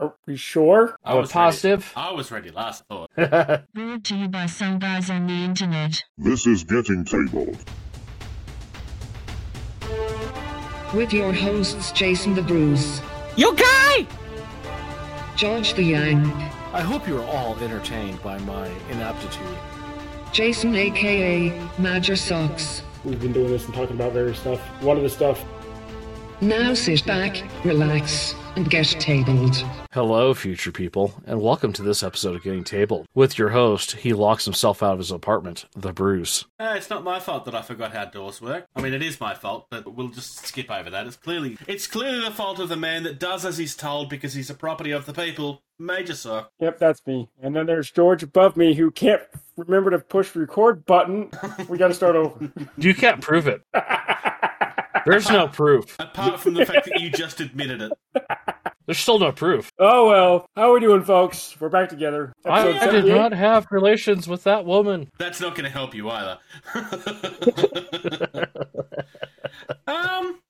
Are we sure? I was positive. Ready. I was ready last thought. Brought to you by some guys on the internet. This is Getting Tabled. With your hosts, Jason the Bruce, You guy! George the Yang, I hope you are all entertained by my inaptitude. Jason aka Major Socks. We've been doing this and talking about various stuff. One of the stuff. Now sit back, relax, and get tabled. Hello, future people, and welcome to this episode of Getting Tabled. With your host, he locks himself out of his apartment, the Bruce. Eh, it's not my fault that I forgot how doors work. I mean, it is my fault, but we'll just skip over that. It's clearly it's clearly the fault of the man that does as he's told because he's a property of the people. Major sock. Yep, that's me. And then there's George above me who can't remember to push the record button. We got to start over. You can't prove it. There's no proof. Apart from the fact that you just admitted it. There's still no proof. oh well, how are we doing, folks? We're back together. I, Episode I did not have relations with that woman. That's not going to help you either. um.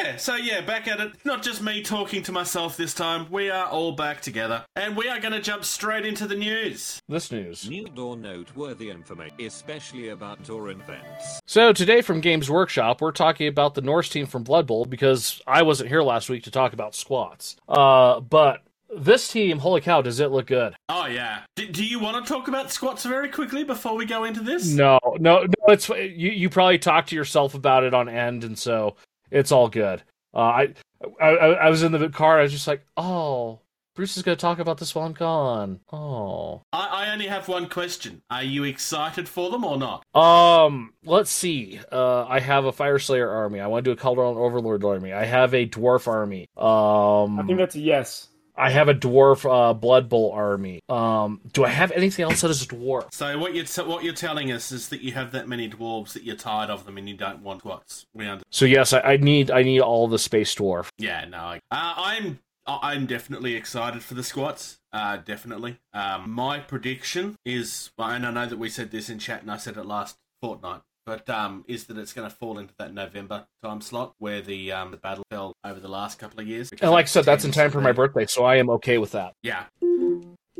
Yeah, so yeah, back at it. Not just me talking to myself this time. We are all back together. And we are going to jump straight into the news. This news. New or noteworthy information, especially about tour events. So today from Games Workshop, we're talking about the Norse team from Blood Bowl because I wasn't here last week to talk about squats. Uh, but this team, holy cow, does it look good? Oh, yeah. D- do you want to talk about squats very quickly before we go into this? No, no, no. It's you. You probably talked to yourself about it on end, and so it's all good. Uh, I, I, I was in the car. I was just like, oh, Bruce is going to talk about this while I'm gone. Oh, I-, I only have one question. Are you excited for them or not? um, let's see. Uh, I have a Fyreslayer army. I want to do a Kharadron Overlord army. I have a Dwarf army. Um, I think that's a yes. I have a dwarf uh, Blood Bowl army. Um, do I have anything else that is a dwarf? So what you're t- what you're telling us is that you have that many dwarves that you're tired of them and you don't want squats. We under- So yes, I, I need I need all the space dwarf. Yeah, no. I- Uh, I'm I'm definitely excited for the squats. Uh, definitely. Um, my prediction is, and I know that we said this in chat, and I said it last fortnight, but um, is that it's going to fall into that November time slot where the um, the battle fell over the last couple of years. And like I said, that's in time for my birthday, so I am okay with that. Yeah.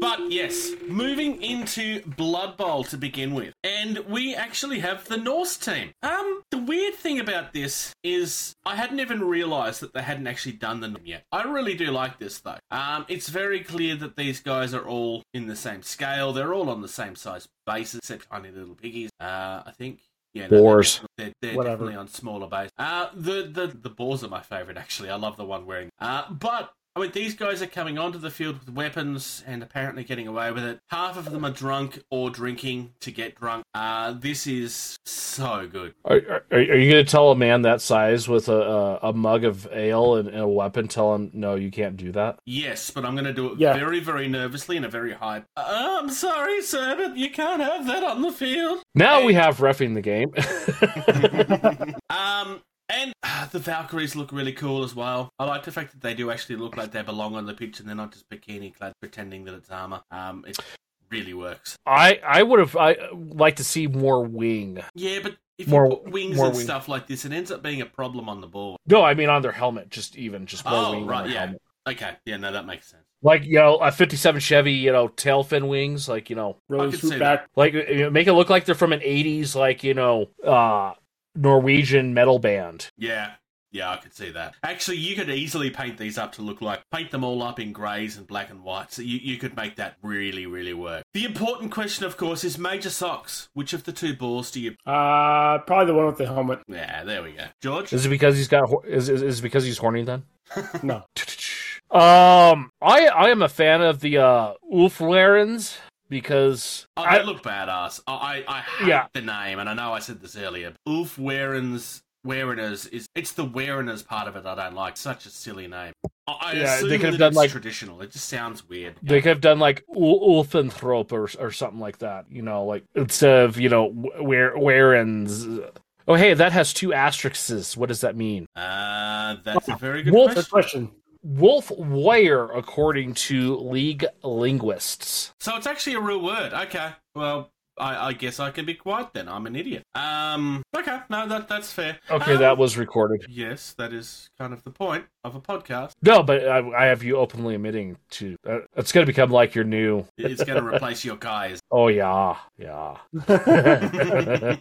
But yes, moving into Blood Bowl to begin with. And we actually have the Norse team. Um, the weird thing about this is I hadn't even realized that they hadn't actually done them yet. I really do like this though. Um, it's very clear that these guys are all in the same scale. They're all on the same size bases, except tiny little piggies. Uh, I think. Yeah, no, they're Boars. definitely- They're, they're Whatever. definitely on smaller base. Uh, the, the, the boars are my favorite, actually. I love the one wearing. Uh, but I mean, these guys are coming onto the field with weapons and apparently getting away with it. Half of them are drunk or drinking to get drunk. Uh, this is so good. Are, are, are you going to tell a man that size with a, a, a mug of ale and, and a weapon, tell him, no, you can't do that? Yes, but I'm going to do it Yeah. very, very nervously in a very high. Uh, I'm sorry, sir, but you can't have that on the field. Now Hey. we have refing the game. Um, and uh, the Valkyries look really cool as well. I like the fact that they do actually look like they belong on the pitch and they're not just bikini clad pretending that it's armor. Um, it really works. I, I would have I like to see more wing. Yeah, but if More- you put wings more and wing. stuff like this, it ends up being a problem on the board. No, I mean on their helmet, just even just more Oh, wing. on right, their yeah. helmet. Okay, yeah, no, that makes sense. Like you know, a '57 Chevy, you know, tail fin wings, like you know, Really could swoop see back. like make it look like they're from an '80s, like you know, uh Norwegian metal band. Yeah, yeah, I could see that. Actually, you could easily paint these up to look like paint them all up in greys and black and whites. So you, you could make that really, really work. The important question, of course, is Major Socks. Which of the two balls do you? Uh, probably the one with the helmet. Yeah, there we go. George. Is it because he's got? hor- Is is, is it because he's horny then? No. Um, I I am a fan of the uh Ulfwerens because Oh, I they look badass. I, I, Yeah. the name, and I know I said this earlier. Ulf Weren's Wereners is it's the Wereners part of it I don't like. Such a silly name. I, Yeah, they could have done, like- traditional. It just sounds weird. they could have done like Ul- Ulfenthrop or or something like that. You know, like instead of you know where. Oh, hey, that has two asterisks. What does that mean? Uh, that's a very good Wolf- Good question. question. Wolf Wire, according to League linguists. So it's actually a real word. Okay. Well, I, I guess I can be quiet then. I'm an idiot. Um, okay, no, that that's fair. Okay, Um, that was recorded. Yes, that is kind of the point of a podcast. No, but I, I have you openly admitting to. Uh, it's going to become like your new. It's going to replace your guys. Oh yeah, yeah.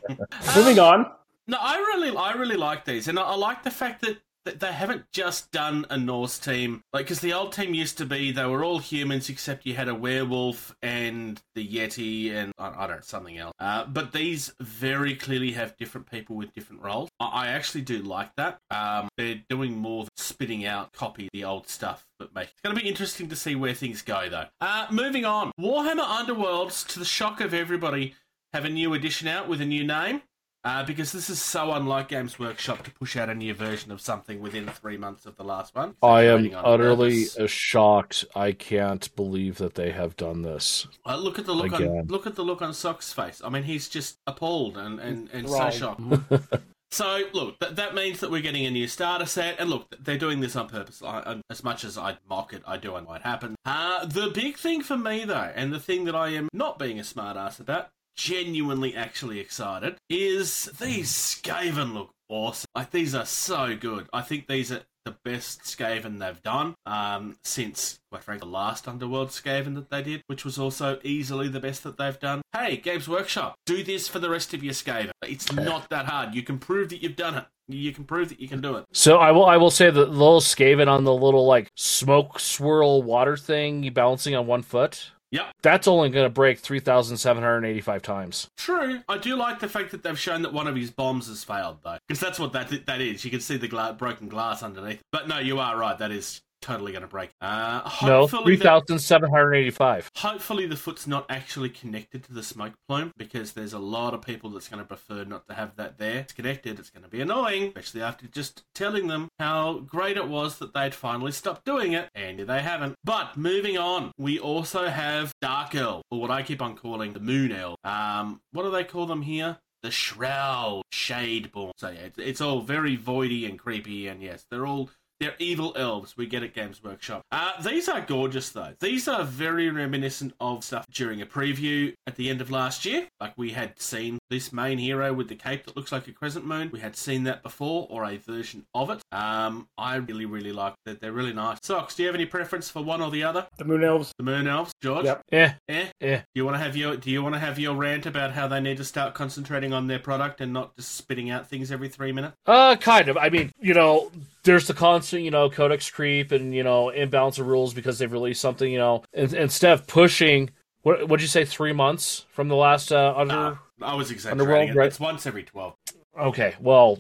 Moving on. No, I really, I really like these, and I, I like the fact that, that they haven't just done a Norse team. Like, because the old team used to be they were all humans except you had a werewolf and the yeti and I, I don't know something else. Uh, but these very clearly have different people with different roles. I, I actually do like that. Um, they're doing more than spitting out copy the old stuff. But it's going to be interesting to see where things go, though. Uh, moving on, Warhammer Underworlds, to the shock of everybody, have a new edition out with a new name. Uh, because this is so unlike Games Workshop to push out a new version of something within three months of the last one. I am on utterly purpose. uh, shocked. I can't believe that they have done this. Uh, look at the look on look at the look on Sock's face. I mean, he's just appalled and and, and so shocked. So look, that, that means that we're getting a new starter set, and look, they're doing this on purpose. I, I, as much as I mock it, I do and what happened. Uh, the big thing for me though, and the thing that I am not being a smartass about, genuinely actually excited, is these Skaven look awesome. Like these are so good. I think these are the best Skaven they've done um, since, quite frankly, the last Underworld Skaven that they did, which was also easily the best that they've done. Hey, Games Workshop, do this for the rest of your Skaven. It's not that hard. You can prove that you've done it. You can prove that you can do it. So I will. I will say that the little Skaven on the little like smoke swirl water thing, balancing on one foot. Yep. That's only going to break three thousand seven hundred eighty-five times. True. I do like the fact that they've shown that one of his bombs has failed, though, because that's what that that is. You can see the gla- broken glass underneath. But no, you are right. That is totally going to break. Uh, No, 3,785. the- thousand seven hundred eighty-five. Hopefully the foot's not actually connected to the smoke plume because there's a lot of people that's going to prefer not to have that there. It's connected. It's going to be annoying, especially after just telling them how great it was that they'd finally stopped doing it, and they haven't. But moving on, we also have Dark Elf, or what I keep on calling the Moon Elf. Um, what do they call them here? The Shroud Shadeborn. So yeah, it's, it's all very voidy and creepy, and yes, they're all they're evil elves we get at Games Workshop. Uh, these are gorgeous, though. These are very reminiscent of stuff during a preview at the end of last year. Like, we had seen this main hero with the cape that looks like a crescent moon. We had seen that before, or a version of it. Um, I really, really like that. They're really nice. Socks, do you have any preference for one or the other? The Moon Elves. The Moon Elves? George? Yep. Yeah. Eh? eh. Do you want to have your Do you want to have your rant about how they need to start concentrating on their product and not just spitting out things every three minutes? Uh, kind of. I mean, you know, there's the constant, you know, codex creep and you know imbalance of rules because they've released something, you know, in, instead of pushing. What would you say? Three months from the last uh, under. Uh, I was exaggerating. Underworld, it. right? It's once every twelve. Okay, well,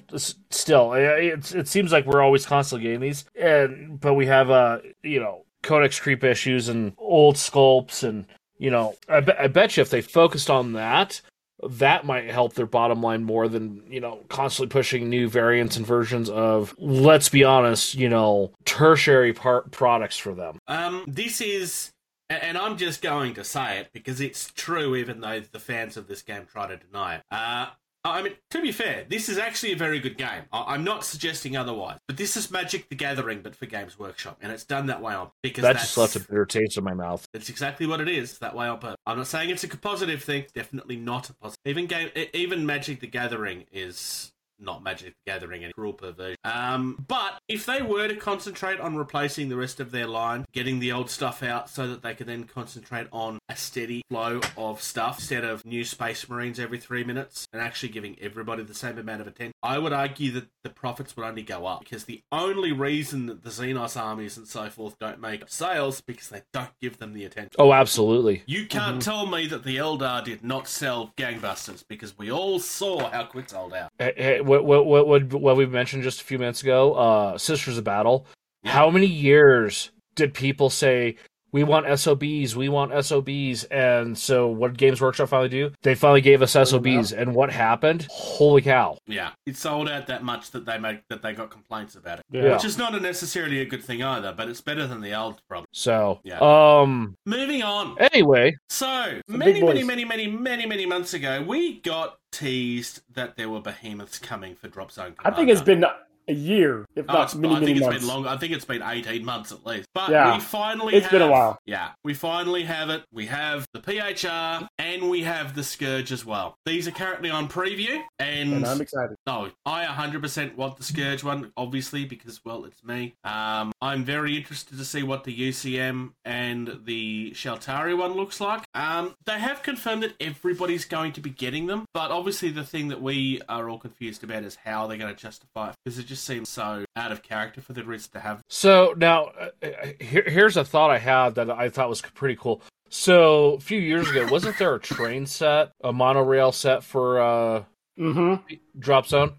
still, it, it seems like we're always constantly getting these, and but we have, uh, you know, codex creep issues and old sculpts, and you know, I, be- I bet you if they focused on that, that might help their bottom line more than you know constantly pushing new variants and versions of. Let's be honest, you know, tertiary part products for them. Um, this is, and I'm just going to say it because it's true, even though the fans of this game try to deny it. Uh, I mean, to be fair, this is actually a very good game. I- I'm not suggesting otherwise, but this is Magic the Gathering, but for Games Workshop, and it's done that way on because That that's, just left a bitter taste in my mouth. That's exactly what it is. That way on purpose. I'm not saying it's a positive thing. Definitely not a positive. Even game, even Magic the Gathering is not Magic the Gathering and cruel perversion. Um, but if they were to concentrate on replacing the rest of their line, getting the old stuff out so that they could then concentrate on a steady flow of stuff instead of new Space Marines every three minutes and actually giving everybody the same amount of attention, I would argue that the profits would only go up because the only reason that the Xenos armies and so forth don't make sales because they don't give them the attention. Oh, absolutely. You can't mm-hmm. tell me that the Eldar did not sell gangbusters because we all saw how quick it sold out. Hey, hey, what, what, what, what, we mentioned just a few minutes ago, uh, Sisters of Battle. How many years did people say, we want SOBs, we want SOBs? And so what did Games Workshop finally do? They finally gave us SOBs. And what happened? Holy cow. Yeah, it sold out that much that they make that they got complaints about it, Yeah. which is not a necessarily a good thing either. But it's better than the old problem. So, Yeah. um, Moving on. anyway, So many, many, many, many, many, many months ago, we got teased that there were behemoths coming for Drop Zone. I think it's been a year, if Oh, not many, I think many it's months. been longer. I think it's been eighteen months at least. But Yeah. we finally It's have, been a while. Yeah, we finally have it. We have the PHR and we have the Scourge as well. These are currently on preview, and, And I'm excited. no, I 100% want the Scourge one, obviously, because, well, it's me. Um, I'm very interested to see what the UCM and the Shaltari one looks like. Um, they have confirmed that everybody's going to be getting them, but obviously the thing that we are all confused about is how they're going to justify it, because it just seems so out of character for the Riz to have. So now, uh, uh, here, here's a thought I had that I thought was pretty cool. So a few years ago, wasn't there a train set, a monorail set for uh, Mm-hmm. Drop Zone?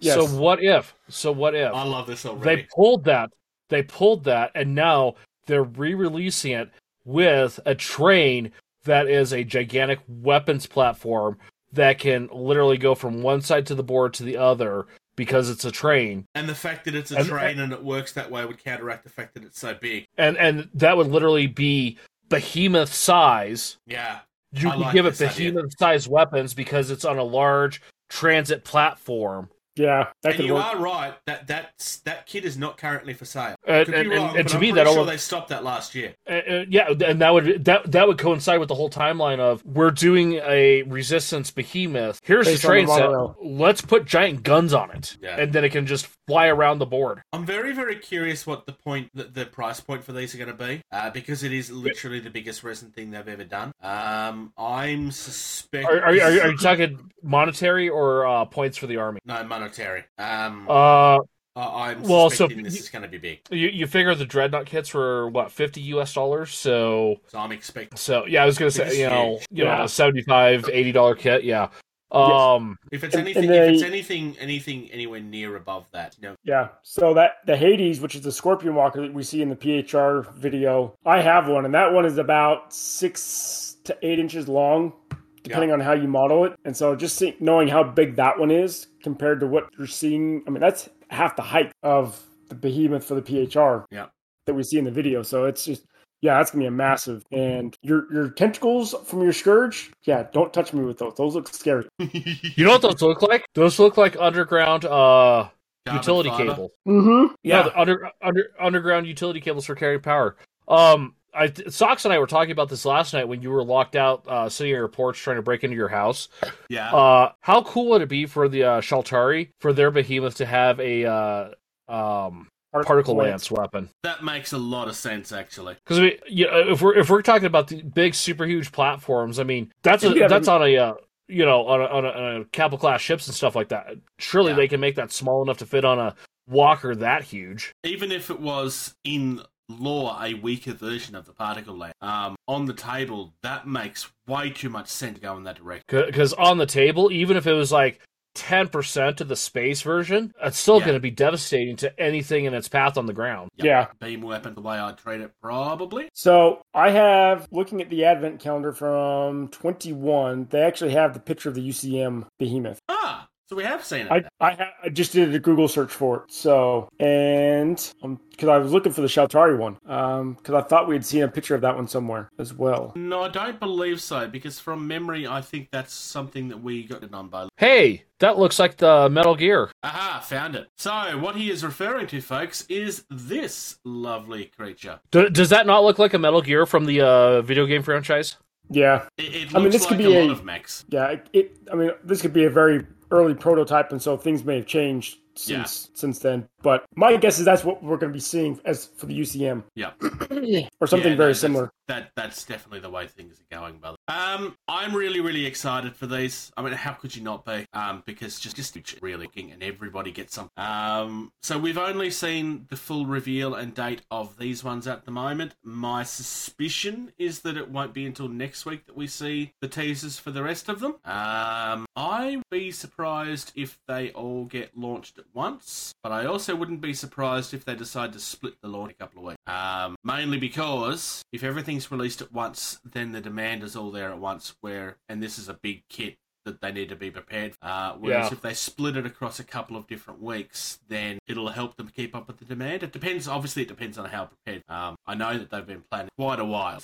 Yes. So what if? So what if I love this already. they pulled that? They pulled that, and now they're re-releasing it with a train that is a gigantic weapons platform that can literally go from one side to the board to the other because it's a train. And the fact that it's a And- train and it works that way would counteract the fact that it's so big. and and that would literally be behemoth size. Yeah. You I can like give it idea. behemoth size weapons because it's on a large transit platform. Yeah, that and could you work. are right that that's, that kid is not currently for sale. And, Could be and, wrong, and, and but to I'm me, pretty that sure almost, they stopped that last year. uh, uh, yeah, and that would that that would coincide with the whole timeline of we're doing a resistance behemoth. Here's Based the train the set. monorail. Let's put giant guns on it, Yeah. and then it can just fly around the board. I'm very, very curious what the point, the, the price point for these are going to be, uh, because it is literally the biggest resin thing they've ever done. Um, I'm suspect. Are, are, are, are you talking monetary or uh, points for the army? no monetary? Um, Uh, I- I'm well, so- suspecting this is going to be big, you, you figure the dreadnought kits were what fifty U.S. dollars, so so I'm expecting. So yeah, I was gonna say you know you know Yeah. a 75 80 dollar kit. Yeah. Um. If it's anything, and if it's anything, anything anywhere near above that, you know, Yeah. So that the Hades, which is the Scorpion Walker that we see in the PHR video, I have one, and that one is about six to eight inches long, depending on how you model it. And so just see, knowing how big that one is compared to what you're seeing, I mean, that's half the height of the behemoth for the PHR. Yeah. That we see in the video. So it's just. Yeah, that's gonna be a massive. And your your tentacles from your scourge, yeah, don't touch me with those. Those look scary. You know what those look like? Those look like underground uh utility cable. Mm-hmm. Yeah, the under under underground utility cables for carrying power. Um. I, Socks and I were talking about this last night when you were locked out, uh, sitting on your porch trying to break into your house. yeah. Uh, how cool would it be for the uh, Shaltari for their behemoth to have a uh, um, particle lance weapon? that makes a lot of sense, actually. Because we, you know, if we're if we're talking about the big, super huge platforms, I mean, that's a, Yeah, that's on a, uh, you know, on a, on a, on a capital class ships and stuff like that. Surely Yeah. they can make that small enough to fit on a walker that huge. even if it was in law a weaker version of the particle lens um, on the table, that makes way too much sense to go in that direction. Because on the table, even if it was like ten percent of the space version, it's still Yeah. going to be devastating to anything in its path on the ground. Yep. Yeah. beam weapon, the way I'd treat it, probably. So I have looking at the advent calendar from 21. They actually have the picture of the UCM behemoth. So we have seen it. I I, ha- I just did a Google search for it. So and because I was looking for the Shaltari one, um, because I thought we had seen a picture of that one somewhere as well. no, I don't believe so because from memory, I think that's something that we got it on by. Hey, that looks like the Metal Gear. Aha, found it. So what he is referring to, folks, is this lovely creature. D- does that not look like a Metal Gear from the uh, video game franchise? Yeah, It, it looks I mean, this like could a be lot a- of mechs. yeah. It, it. I mean, this could be a very early prototype, and so things may have changed since since then. But my guess is that's what we're going to be seeing as for the UCM Yeah. or something Yeah, very similar. That that's definitely the way things are going, brother. Um, I'm really really excited for these. I mean, how could you not be? Um, because just just really looking and everybody gets some. Um, so we've only seen the full reveal and date of these ones at the moment. My suspicion is that it won't be until next week that we see the teasers for the rest of them. Um, I would be surprised if they all get launched at once, but I also wouldn't be surprised if they decide to split the launch a couple of weeks. Um, mainly because if everything's released at once, then the demand is all there at once. Where and this is a big kit that they need to be prepared. For. Uh, whereas Yeah. if they split it across a couple of different weeks, then it'll help them keep up with the demand. It depends. Obviously, it depends on how prepared. Um, I know that they've been planning quite a while.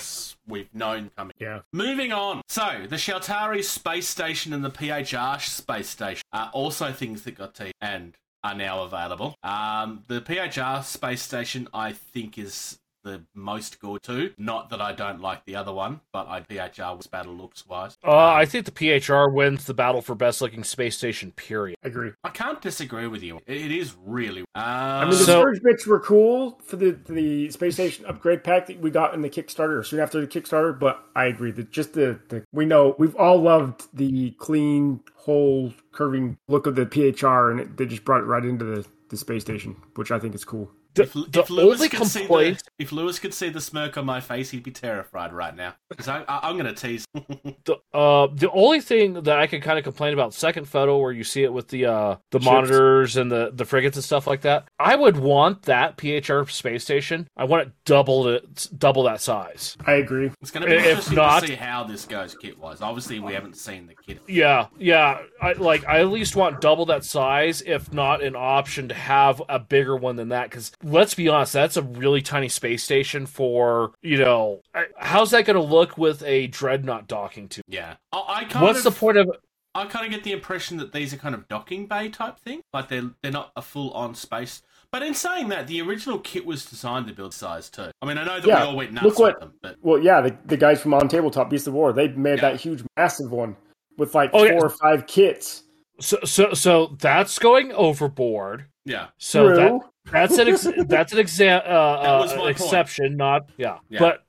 We've known coming. Yeah. Moving on. So, the Shaltari space station and the PHR space station are also things that got teased. And are now available. Um, the PHR space station, I think, is the most go to. Not that I don't like the other one, but I PHR was battle looks wise. Uh, I think the PHR wins the battle for best looking space station. Period. I agree. I can't disagree with you. It, it is really. Um, I mean, the So- storage bits were cool for the the space station upgrade pack that we got in the Kickstarter soon after the Kickstarter. But I agree that just the, the we know we've all loved the clean, whole, curving look of the PHR, and it, they just brought it right into the, the space station, which I think is cool. The, if, the if Lewis only could see complaint. the, if Lewis could see the smirk on my face, he'd be terrified right now. Because I, I, I'm going to tease. The, uh, the only thing that I can kind of complain about second photo where you see it with the uh, the Ships. monitors and the, the frigates and stuff like that. I would want that PHR space station. I want it double it double that size. I agree. It's going to be If interesting not- to see how this goes kit wise. Obviously, we haven't seen the kit. Yeah, yeah. I like I at least want double that size, if not an option to have a bigger one than that. Because let's be honest, that's a really tiny space station for you know. How's that going to look with a dreadnought docking to? Yeah. I, I kind What's of, the point of? I kind of get the impression that these are kind of docking bay type thing. Like they're they're not a full on space. But in saying that, the original kit was designed to build size too. I mean, I know that Yeah, we all went nuts look what- with them, but Well, yeah, the, the guys from On Tabletop Beast of War, they made Yeah. that huge, massive one with like Oh, four yeah. or five kits. So so so that's going overboard. yeah, So that True. That's an ex- that's an exam uh, That uh, my point. exception, not yeah. Yeah. But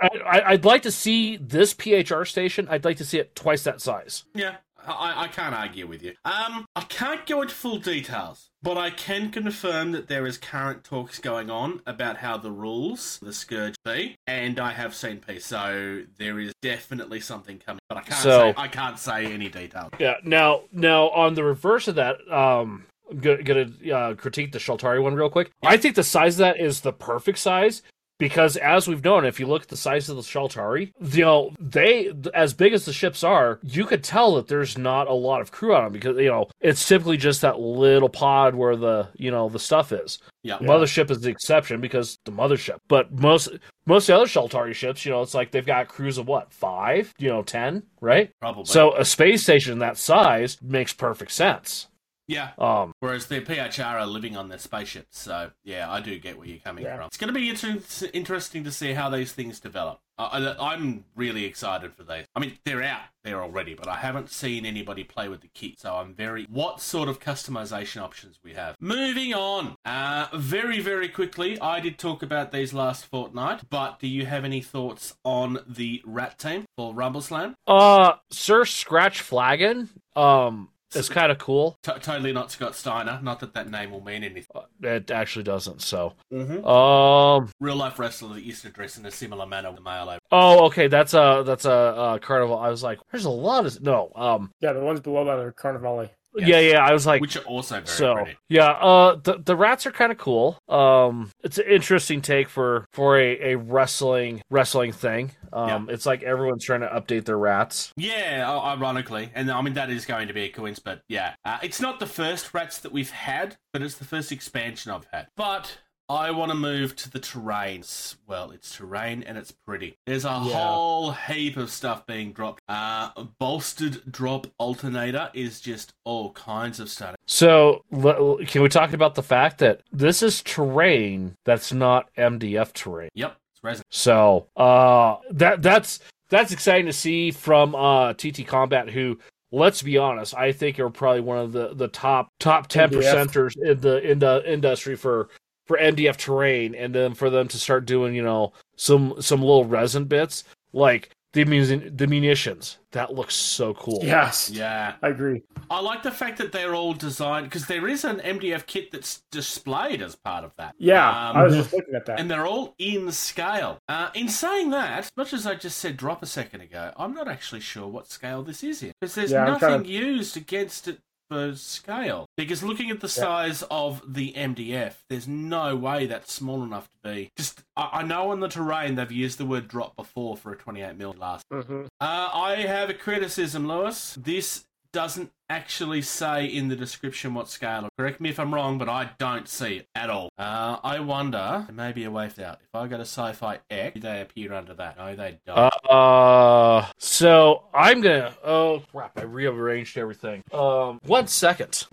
I, I, I'd like to see this PHR station. I'd like to see it twice that size. yeah. I, I can't argue with you. Um, I can't go into full details, but I can confirm that there is current talks going on about how the rules, the Scourge be, and I have seen peace, so there is definitely something coming. But I can't So- say I can't say any details. Yeah. Now, now on the reverse of that, um, I'm gonna, gonna uh, critique the Shaltari one real quick. I think the size of that is the perfect size because, as we've known, if you look at the size of the shaltari you know they, as big as the ships are, you could tell that there's not a lot of crew on them because you know it's typically just that little pod where the you know the stuff is. Yeah. The Mothership is the exception because the mothership. But most most of the other shaltari ships, you know, it's like they've got crews of what five, you know, ten, right? Probably. So a space station that size makes perfect sense. Yeah. Um, Whereas the PHR are living on their spaceships, so yeah, I do get where you're coming Yeah. from. It's going to be inter- interesting to see how these things develop. I, I'm really excited for these. I mean, they're out there already, but I haven't seen anybody play with the kit, so I'm very. What sort of customization options we have? Moving on, uh, very very quickly. I did talk about these last fortnight, but do you have any thoughts on the Rat team for Rumbleslam? uh, Sir Scratch Flagon, um, is kind of cool. T- totally not Scott Steiner. Not that that name will mean anything. Uh, It actually doesn't. So, Mm-hmm. um, Real life wrestler that used to dress in a similar manner with a male over. oh, okay, that's a that's a, uh carnival. I was like, there's a lot of no, um, Yeah, the ones below that are Carnevale. Yes. yeah, yeah. I was like, which are also very so pretty. yeah uh the the rats are kind of cool um it's an interesting take for for a, a wrestling wrestling thing um it's like everyone's trying to update their rats Yeah, ironically, and I mean that is going to be a coincidence. But yeah, uh, it's not the first rats that we've had, but it's the first expansion I've had. But I want to move to the terrain. Well, it's terrain and it's pretty. There's a whole heap of stuff being dropped. Uh, bolstered drop alternator is just all kinds of stuff. so l- can we talk about the fact that this is terrain that's not mdf terrain Yep, it's resin. so uh that that's that's exciting to see from uh tt combat who Let's be honest. I think are probably one of the, the top top ten percenters in the in the industry for for MDF terrain, and then for them to start doing you know some some little resin bits like the munition the munitions. That looks so cool. Yes. Yeah, I agree. I like the fact that they're all designed because there is an MDF kit that's displayed as part of that. Yeah, Um, I was just looking at that. and they're all in scale. Uh, in saying that, as much as I just said drop a second ago, I'm not actually sure what scale this is in because there's Yeah, nothing trying to- used against it for scale. Because looking at the size of the MDF, there's no way that's small enough to be. Just I, I know on the terrain they've used the word drop before for a 28 mil last. Mhm. Uh, I have a criticism, Lewis. This doesn't actually say in the description what scale. Correct me if I'm wrong, but I don't see it at all. Uh, I wonder, there may be a way out. If I go to Sci-Fi X, do they appear under that? No, they don't. Uh, so I'm gonna. Oh crap! I rearranged everything. Um, one second.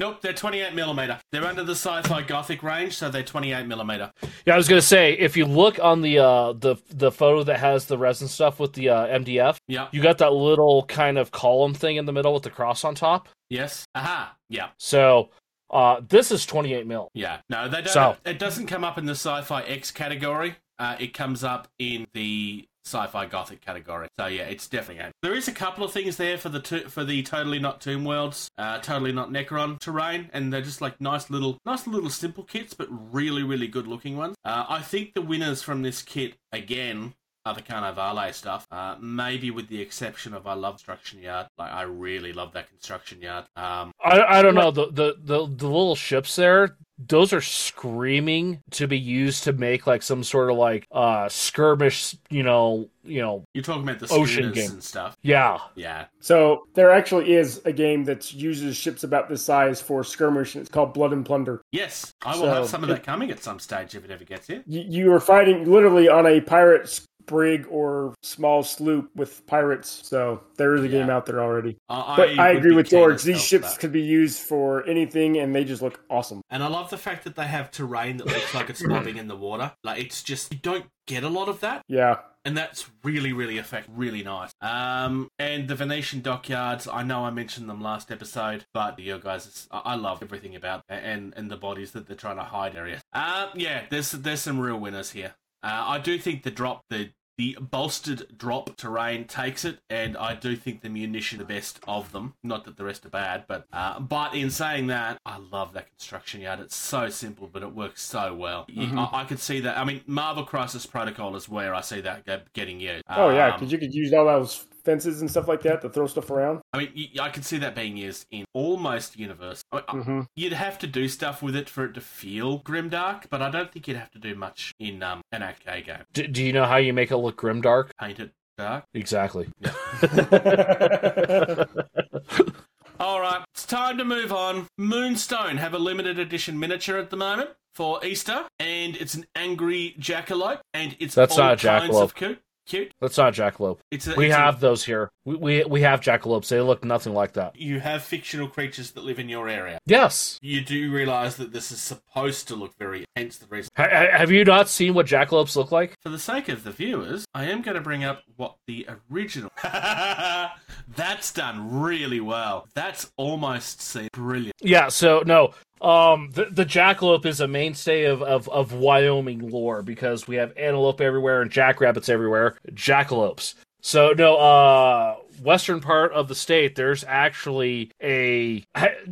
Nope, they're 28 millimeter. They're under the sci-fi gothic range, so they're 28 millimeter. Yeah, I was gonna say if you look on the uh the the photo that has the resin stuff with the uh, MDF, Yeah. you got that little kind of column thing in the middle with the cross on top. Yes. Aha. Yeah. So uh this is 28 mil. Yeah. No, they don't. So- It doesn't come up in the sci-fi X category. Uh, it comes up in the sci-fi gothic category. So yeah, it's definitely. There is a couple of things there for the to- for the totally not Tomb Worlds, uh, totally not Necron terrain, and they're just like nice little, nice little simple kits, but really, really good looking ones. Uh, I think the winners from this kit again. Are the Carnevale stuff, uh, maybe with the exception of I love construction yard. Like I really love that construction yard. Um, I I don't know the, the the the little ships there. Those are screaming to be used to make like some sort of like uh skirmish. You know, you know. you're talking about the Ocean game. and stuff. Yeah, Yeah, So there actually is a game that uses ships about this size for skirmish, and it's called Blood and Plunder. Yes, I will So, have some of it- that coming at some stage if it ever gets here. You, you are fighting literally on a pirate brig or small sloop with pirates. So there is a game out there already. I, But I, would agree with George. These ships that. could be used for anything, and they just look awesome. and I love the fact that they have terrain that looks like it's bobbing in the water. Like it's just you don't get a lot of that, Yeah. and that's really, really effect, really nice. Um, and the Venetian dockyards. I know I mentioned them last episode, but you guys, I I love everything about that and and the bodies that they're trying to hide area. Uh, yeah, there's there's some real winners here. Uh, I do think the drop the the bolstered drop terrain takes it, and I do think the munition the best of them. Not that the rest are bad, but uh, but in saying that, I love that construction yard. It's so simple, but it works so well. You- I, I could see that. I mean, Marvel Crisis Protocol is where I see that getting used. Oh yeah, Um, because you could use all those fences and stuff like that to throw stuff around. I mean, I could see that being used in almost universe. I- I- hmm You'd have to do stuff with it for it to feel grimdark, but I don't think you'd have to do much in um, an 8K game. D- do you know how you make it look grimdark? Paint it dark. Exactly. All right, it's time to move on. Moonstone have a limited edition miniature at the moment for Easter, and it's an angry jackalope, and it's That's all not a kinds jackalope. of cute. Cute. That's not jackalope. It's a, We it's a- have those here. We, we we have jackalopes. They look nothing like that. you have fictional creatures that live in your area. Yes. You do realize that this is supposed to look very. Hence the reason. Ha- ha- have you not seen what jackalopes look like? For the sake of the viewers, I am going to bring up what the original. That's done really well. That's almost seems brilliant. Yeah. So no. Um, the, the jackalope is a mainstay of, of, of Wyoming lore because we have antelope everywhere and jackrabbits everywhere. Jackalopes. So no, uh, western part of the state, there's actually a.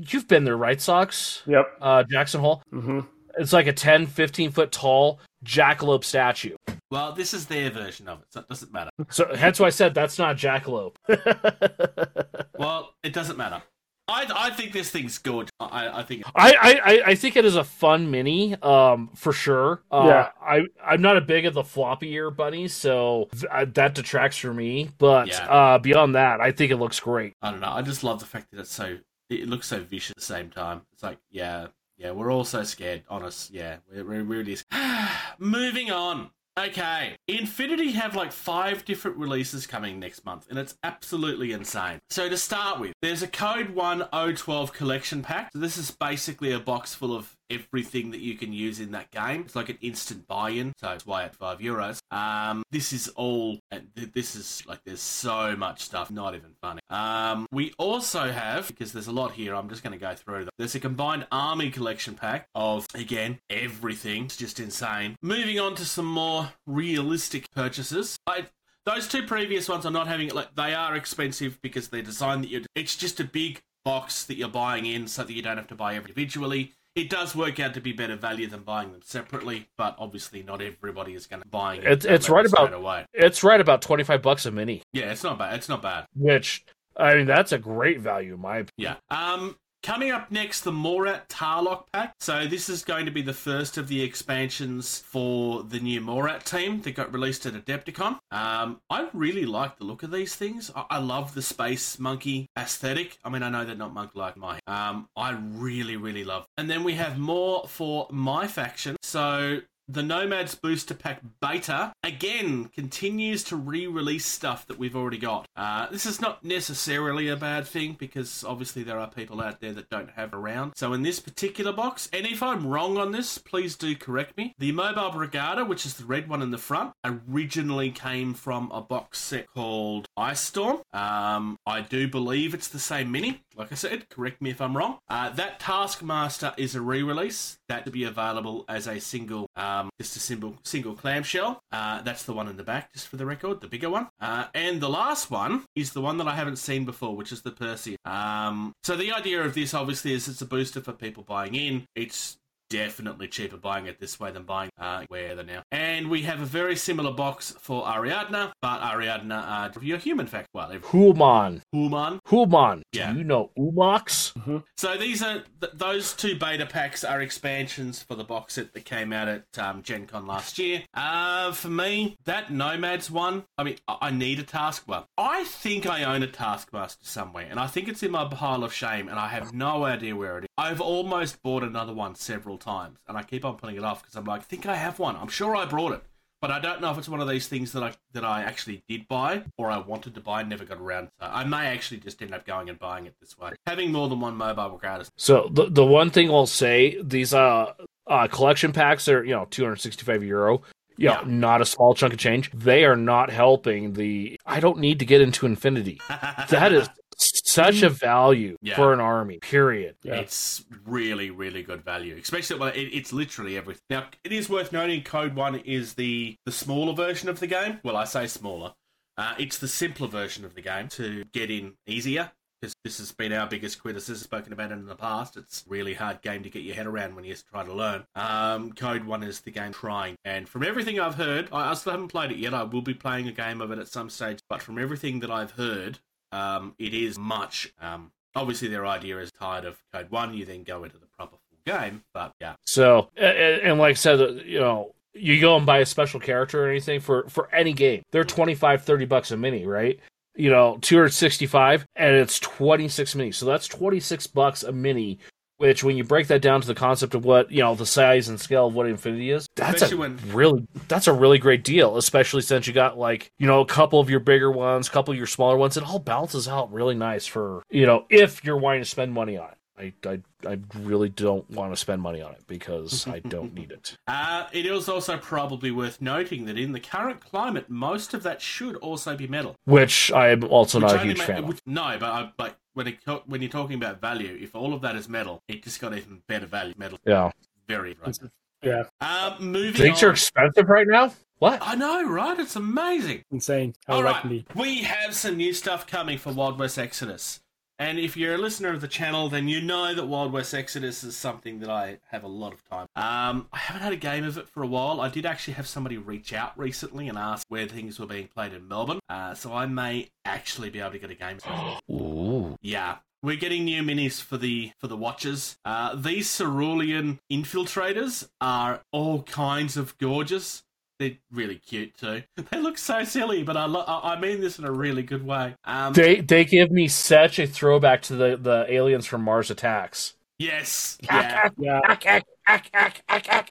You've been there, right, Socks? Yep. Uh, Jackson Hole. hmm It's like a 10, 15 foot tall jackalope statue. Well, this is their version of it, so it doesn't matter. So hence why I said that's not jackalope. Well, it doesn't matter. I, I think this thing's good. I, I think. I, I, I- I think it is a fun mini, um, for sure. Uh, Yeah. I, I'm not a big of the floppy ear bunnies, so th- uh, that detracts for me. But Yeah. uh, beyond that, I think it looks great. I don't know. I just love the fact that it's so. It looks so vicious at the same time. It's like, yeah, yeah, we're all so scared. Honest, yeah, we're, we're really. scared. Moving on. Okay, Infinity have like five different releases coming next month, and it's absolutely insane. So to start with, there's a Code One O12 collection pack. So this is basically a box full of everything that you can use in that game. It's like an instant buy-in, so it's why at five euros. Um, this is all. This is like there's so much stuff, not even funny. Um, we also have because there's a lot here. I'm just going to go through them. There's a combined army collection pack of again everything. It's just insane. Moving on to some more realistic purchases. I, those two previous ones are not having it. like they are expensive because they're designed that you. It's just a big box that you're buying in so that you don't have to buy individually. It does work out to be better value than buying them separately, but obviously not everybody is going to buy it. It's- it's right about- away. It's right about 25 bucks a mini, Yeah, it's not bad. It's not bad. which I mean that's a great value, in my opinion. Yeah. Um, coming up next, the Morat Tarlock pack. So this is going to be the first of the expansions for the new Morat team that got released at Adepticon. Um, I really like the look of these things. I, I love the space monkey aesthetic. I mean, I know they're not monk-like my. Um, I really, really love. And then we have more for my faction. So the Nomads Booster Pack Beta again continues to re-release stuff that we've already got. Uh, this is not necessarily a bad thing because obviously there are people out there that don't have around. So in this particular box, and if I'm wrong on this, please do correct me. The Mobile Brigada, which is the red one in the front, originally came from a box set called Ice Storm. Um, I do believe it's the same mini. Like I said, correct me if I'm wrong. Uh, that Taskmaster is a re-release that to be available as a single, um, just a single single clamshell. Uh, that's the one in the back, just for the record, the bigger one. Uh, and the last one is the one that I haven't seen before, which is the Percy. Um, so the idea of this, obviously, is it's a booster for people buying in. It's definitely cheaper buying it this way than buying uh, where they're now. And we have a very similar box for Ariadna, but Ariadna uh, your human fact. Well, Human. human. Human. Yeah. Do you know Umox? So these are th- those two beta packs are expansions for the box set that came out at um, Gen Con last year. Uh, for me, that Nomads one, I mean, I, I need a task. Well, I think I own a Taskmaster somewhere, and I think it's in my pile of shame, and I have no idea where it is. I've almost bought another one several times, and I keep on putting it off because I'm like, I think I have one. I'm sure I brought it. But I don't know if it's one of these things that I that I actually did buy or I wanted to buy and never got around. So I may actually just end up going and buying it this way. Having more than one mobile regardless. So the the one thing I'll say, these uh, uh collection packs are you know 265 euro. You know, Yeah. not a small chunk of change. They are not helping the. I don't need to get into infinity. That is such a value Yeah. for an army. Period. Yeah. It's really, really good value. Especially, well, it, it's literally everything. Now, it is worth noting Code 1 is the, the smaller version of the game. Well, I say smaller. Uh, it's the simpler version of the game to get in easier. Because this has been our biggest criticism, spoken about it in the past. It's a really hard game to get your head around when you try to learn. Um, Code 1 is the game trying. And from everything I've heard, I, I still haven't played it yet. I will be playing a game of it at some stage. But from everything that I've heard, um, it is much. Um, obviously, their idea is tired of Code One. You then go into the proper full game. But yeah, So and like I said, uh, you know, you go and buy a special character or anything for for any game. They're 25 30 bucks a mini, right? You know, 265 and it's 26 mini. So that's 26 bucks a mini, which when you break that down to the concept of what, you know, the size and scale of what Infinity is, that's Especially a when- really that's a really great deal, especially since you got like, you know, a couple of your bigger ones, a couple of your smaller ones. It all balances out really nice for, you know, if you're wanting to spend money on it. I, I, I really don't want to spend money on it because I don't need it. uh, it is also probably worth noting that in the current climate, most of that should also be metal. Which I'm also Which not a huge ma- fan of. which- No, but I, but when it, co- when you're talking about value, if all of that is metal, it just got even better value. Metal, Yeah. very right. Yeah, Um, moving Things on. are expensive right now? What? I know, right? It's amazing. insane how All that right, can be. we have some new stuff coming for Wild West Exodus. And if you're a listener of the channel, then you know that Wild West Exodus is something that I have a lot of time. Um, I haven't had a game of it for a while. I did actually have somebody reach out recently and ask where things were being played in Melbourne. Uh, so I may actually be able to get a game. Ooh. Yeah. We're getting new minis for the for the watchers. Uh, these cerulean infiltrators are all kinds of gorgeous. They're really cute too. They look so silly, but I lo- I I mean this in a really good way. Um, They they give me such a throwback to the, the aliens from Mars Attacks. yes, yeah. Yeah,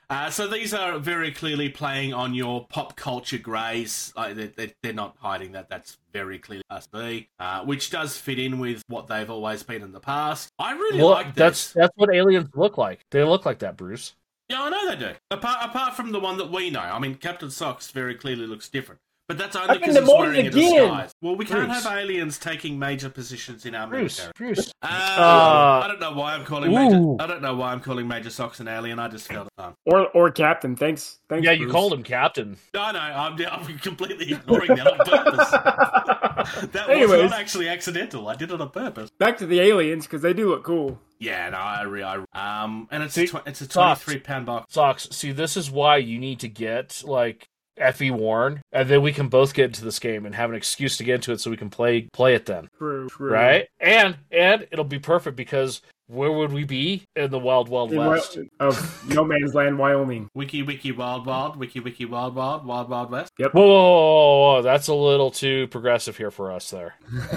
Uh, so these are very clearly playing on your pop culture greys. Like they, they, they're not hiding that. That's very clearly us B, uh, which does fit in with what they've always been in the past. I really Well, like this. that's that's what aliens look like. They look like that, Bruce. Yeah, I know they do. Apart apart from the one that we know, I mean, Captain Socks very clearly looks different. But that's only I'm in because the he's morning wearing a disguise. Well, we can't Bruce. have aliens taking major positions in our Bruce, military. Bruce. Uh, Uh, I don't know why I'm calling major. I don't know why I'm calling Major Socks an alien. I just felt it fun. or or captain. Thanks, thanks. Yeah, you called him Captain. No, no, I'm, I'm completely ignoring that on purpose. that was not actually accidental. I did it on purpose. Back to the aliens because they do look cool. Yeah, no, I, re- I um, and it's See, a tw- it's a 23 pound box. Socks. See, this is why you need to get like Effie Warren, and then we can both get into this game and have an excuse to get into it, so we can play play it then, True, true. right? And and it'll be perfect because where would we be in the wild wild In west? Of No Man's Land, Wyoming. Wiki wiki wild wild wiki wiki wild wild wild wild west. Whoa, whoa, whoa, whoa, that's a little too progressive here for us there.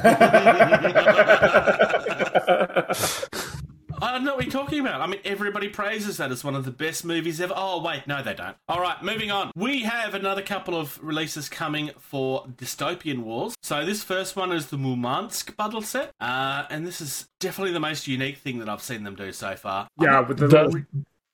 I don't know what you're talking about. I mean, everybody praises that as one of the best movies ever. Oh, wait, no, they don't. All right, moving on. We have another couple of releases coming for Dystopian Wars. So this first one is the Murmansk bundle set, uh, and this is definitely the most unique thing that I've seen them do so far. Yeah, with the, The-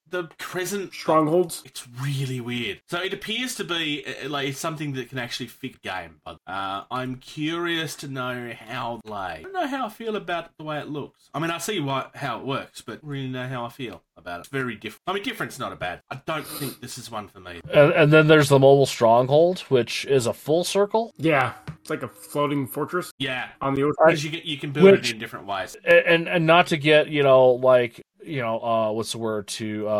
The crescent strongholds. it's really weird. So it appears to be uh, like it's something that can actually fit game. But uh, I'm curious to know how they. I don't know how I feel about the way it looks. I mean, I see why how it works, but really know how I feel about it. It's very different. I mean, different's not a bad. I don't think this is one for me. And, and then there's the mobile stronghold, which is a full circle. Yeah, it's like a floating fortress Yeah, on the ocean. because you you can build Which- it in different ways. A- and and not to get you know like you know uh what's the word to uh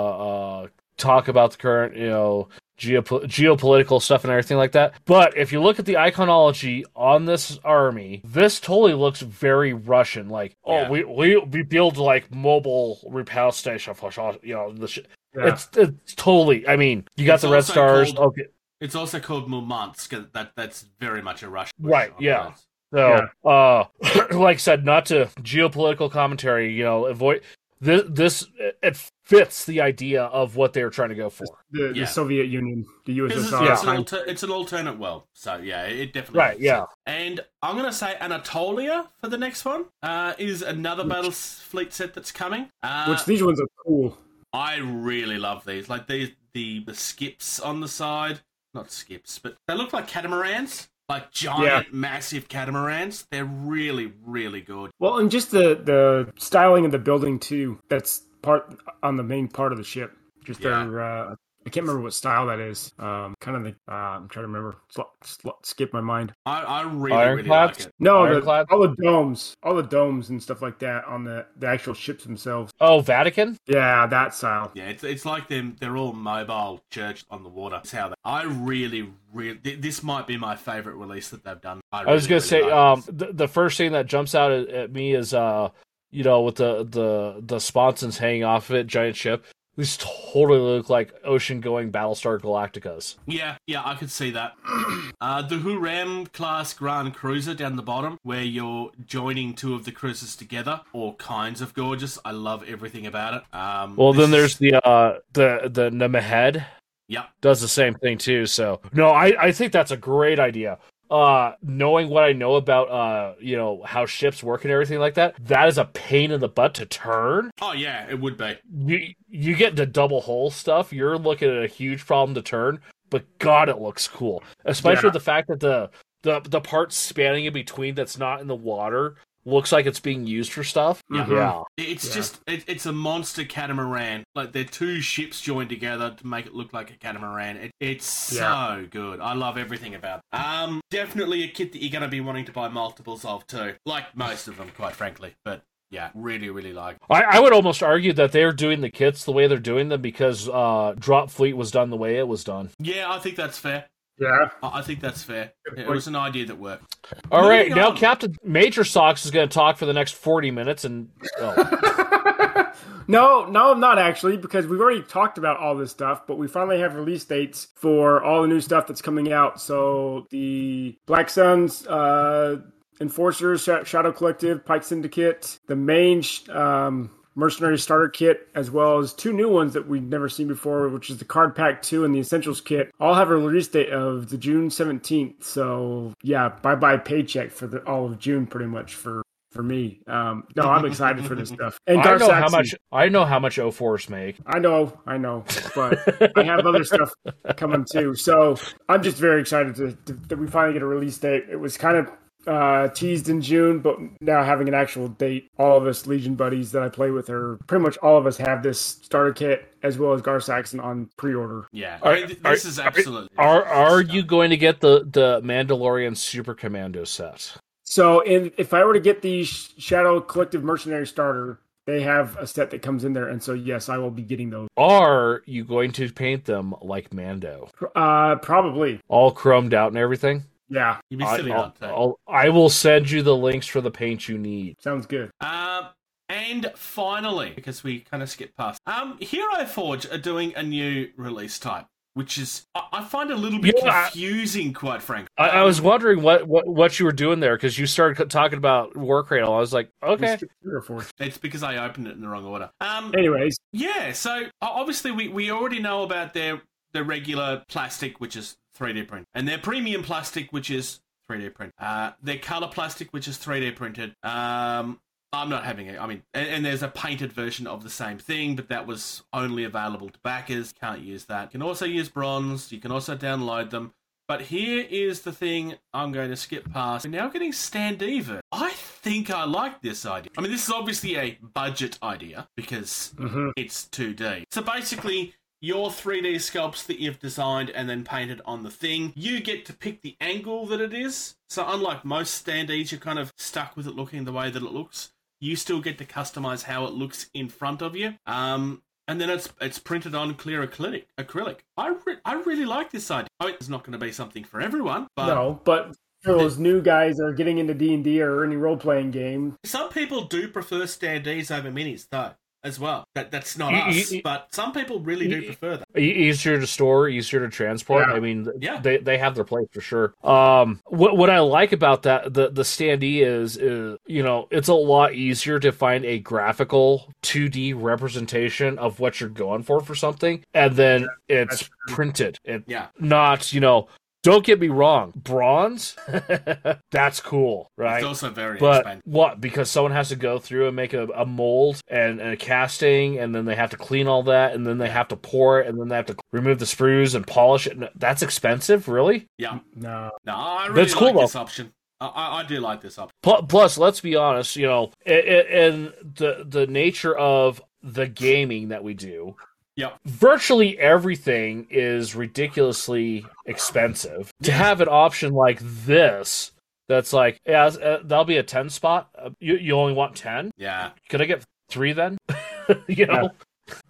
uh talk about the current you know geopo- geopolitical stuff and everything like that but if you look at the iconology on this army this totally looks very russian like Yeah. oh we we we build like mobile repel station for you know the sh- Yeah. it's it's totally i mean you got It's the red stars called- okay It's also called Murmansk. That that's very much a Russian. Right, yeah. So, uh, like I said, not to geopolitical commentary, you know, avoid this. This it fits the idea of what they're trying to go for. the, Yeah. the Soviet Union, the This is, USSR. Yeah. it's, an alter, it's an alternate world, so yeah, it definitely Right, makes yeah. sense. And I'm gonna say Anatolia for the next one uh, is another battle fleet set that's coming. Uh, Which these ones are cool. I really love these, like the the the skips on the side, not skips, but they look like catamarans, like giant, massive catamarans. They're really, really good. Well, and just the the styling of the building too. That's part on the main part of the ship. Just Yeah. their uh, I can't remember what style that is. Um, kind of the uh, I'm trying to remember. Sl- sl- skip my mind. I, I really, really like it. No, the, Ironclad? all the domes, all the domes and stuff like that on the the actual ships themselves. Oh, Vatican. Yeah, that style. Yeah, it's, it's like them. They're all mobile church on the water. It's how they. I really, really. th- This might be my favorite release that they've done. I was gonna say, like um, the, the first thing that jumps out at, at me is, uh, you know, with the the the sponsons hanging off of it, giant ship. These totally look like ocean-going Battlestar Galacticas. Yeah, yeah, I could see that. Uh, the Huram class Grand Cruiser down the bottom, where you're joining two of the cruisers together, all kinds of gorgeous. I love everything about it. Um, Well, then there's is- the uh the the Nemahead Yep. does the same thing too. So no, I I think that's a great idea. Uh, knowing what I know about uh you know how ships work and everything like that, that is a pain in the butt to turn. Oh yeah, it would be. You you get into double hull stuff, you're looking at a huge problem to turn. But God, it looks cool, especially Yeah. with the fact that the the the part spanning in between that's not in the water looks like it's being used for stuff. Yeah. Yeah. It's Yeah. just it, it's a monster catamaran. Like they're two ships joined together to make it look like a catamaran. It, it's so good. I love everything about it. Um, definitely a kit that you're going to be wanting to buy multiples of too. Like most of them, quite frankly. But yeah, really, really like. I, I would almost argue that they're doing the kits the way they're doing them because uh, Drop Fleet was done the way it was done. Yeah, I think that's fair. Yeah. I I think that's fair. It was an idea that worked. All right, Moving now on. Captain Major Socks is going to talk for the next forty minutes, and oh, no, no, I'm not actually because we've already talked about all this stuff, but we finally have release dates for all the new stuff that's coming out. So the Black Suns, uh, Enforcers, Shadow Collective, Pike Syndicate, the main sh- um, Mercenary Starter Kit, as well as two new ones that we've never seen before, which is the Card Pack 2 and the Essentials Kit, all have a release date of the June 17th. So yeah, bye bye paycheck for the all of June pretty much for for me. Um, no, I'm excited for this stuff. And I Dark know how much I know how much O4s make. I know, I know, but I have other stuff coming too. So I'm just very excited to, to, that we finally get a release date. It was kind of uh, teased in June, but now having an actual date, all of us Legion buddies that I play with are pretty much all of us have this starter kit as well as Gar Saxon on pre-order. Yeah, Are- I mean, th- this are- is absolutely. Are are you going to get the the Mandalorian Super Commando set? So in, if I were to get the Shadow Collective Mercenary starter, they have a set that comes in there, and so yes, I will be getting those. Are you going to paint them like Mando, Uh, probably, all chromed out and everything? Yeah, You'd be I, silly I'll- not to. I'll- I will send you the links for the paint you need. sounds good. Um, and finally, because we kind of skipped past, um, Hero Forge are doing a new release type. which is I, I find a little bit Yeah, I- confusing, quite frankly. I, I was wondering what, what what you were doing there because you started talking about Warcradle. I was like, okay, Three or four. It's because I opened it in the wrong order. Um, Anyways, yeah. So obviously we, we already know about their their regular plastic, which is 3D print, and their premium plastic, which is 3D print. Uh, their color plastic, which is 3D printed. Um, I'm not having it. I mean, and, and there's a painted version of the same thing, but that was only available to backers. Can't use that. You can also use bronze. You can also download them. But here is the thing I'm going to skip past. We're now getting standee ver- I think I like this idea. I mean, this is obviously a budget idea because mhm. it's 2D. So basically, your 3D sculpts that you've designed and then painted on the thing, you get to pick the angle that it is. So unlike most standees, you're kind of stuck with it looking the way that it looks. You still get to customize how it looks in front of you. Um, and then it's it's printed on clear acrylic. Acrylic. I re- I really like this idea. I mean, it's not going to be something for everyone, but no, but for those new guys that are getting into D and D or any role playing game, Some people do prefer standees over minis, though, as well. That that's not Y- us, y- but some people really do prefer that. E- easier to store, easier to transport. Yeah. I mean, Yeah. they they have their place for sure. Um, what what I like about that the the standee is is you know it's a lot easier to find a graphical 2D representation of what you're going for for something, and then it's printed. It Yeah, not you know. Don't get me wrong, bronze, that's cool, right? it's also very But expensive. what? Because someone has to go through and make a, a mold and, and a casting, and then they have to clean all that, and then they have to pour it, and then they have to remove the sprues and polish it. That's expensive, really. Yeah, no, no, I really That's cool, like though. this option. I, I, I do like this option. Plus, let's be honest. You know, i- i- in the the nature of the gaming that we do, Yep. virtually everything is ridiculously expensive. To have an option like this. That's like, yeah, uh, that'll be a 10 spot. Uh, you, you only want 10? Yeah, Could I get three then? you know?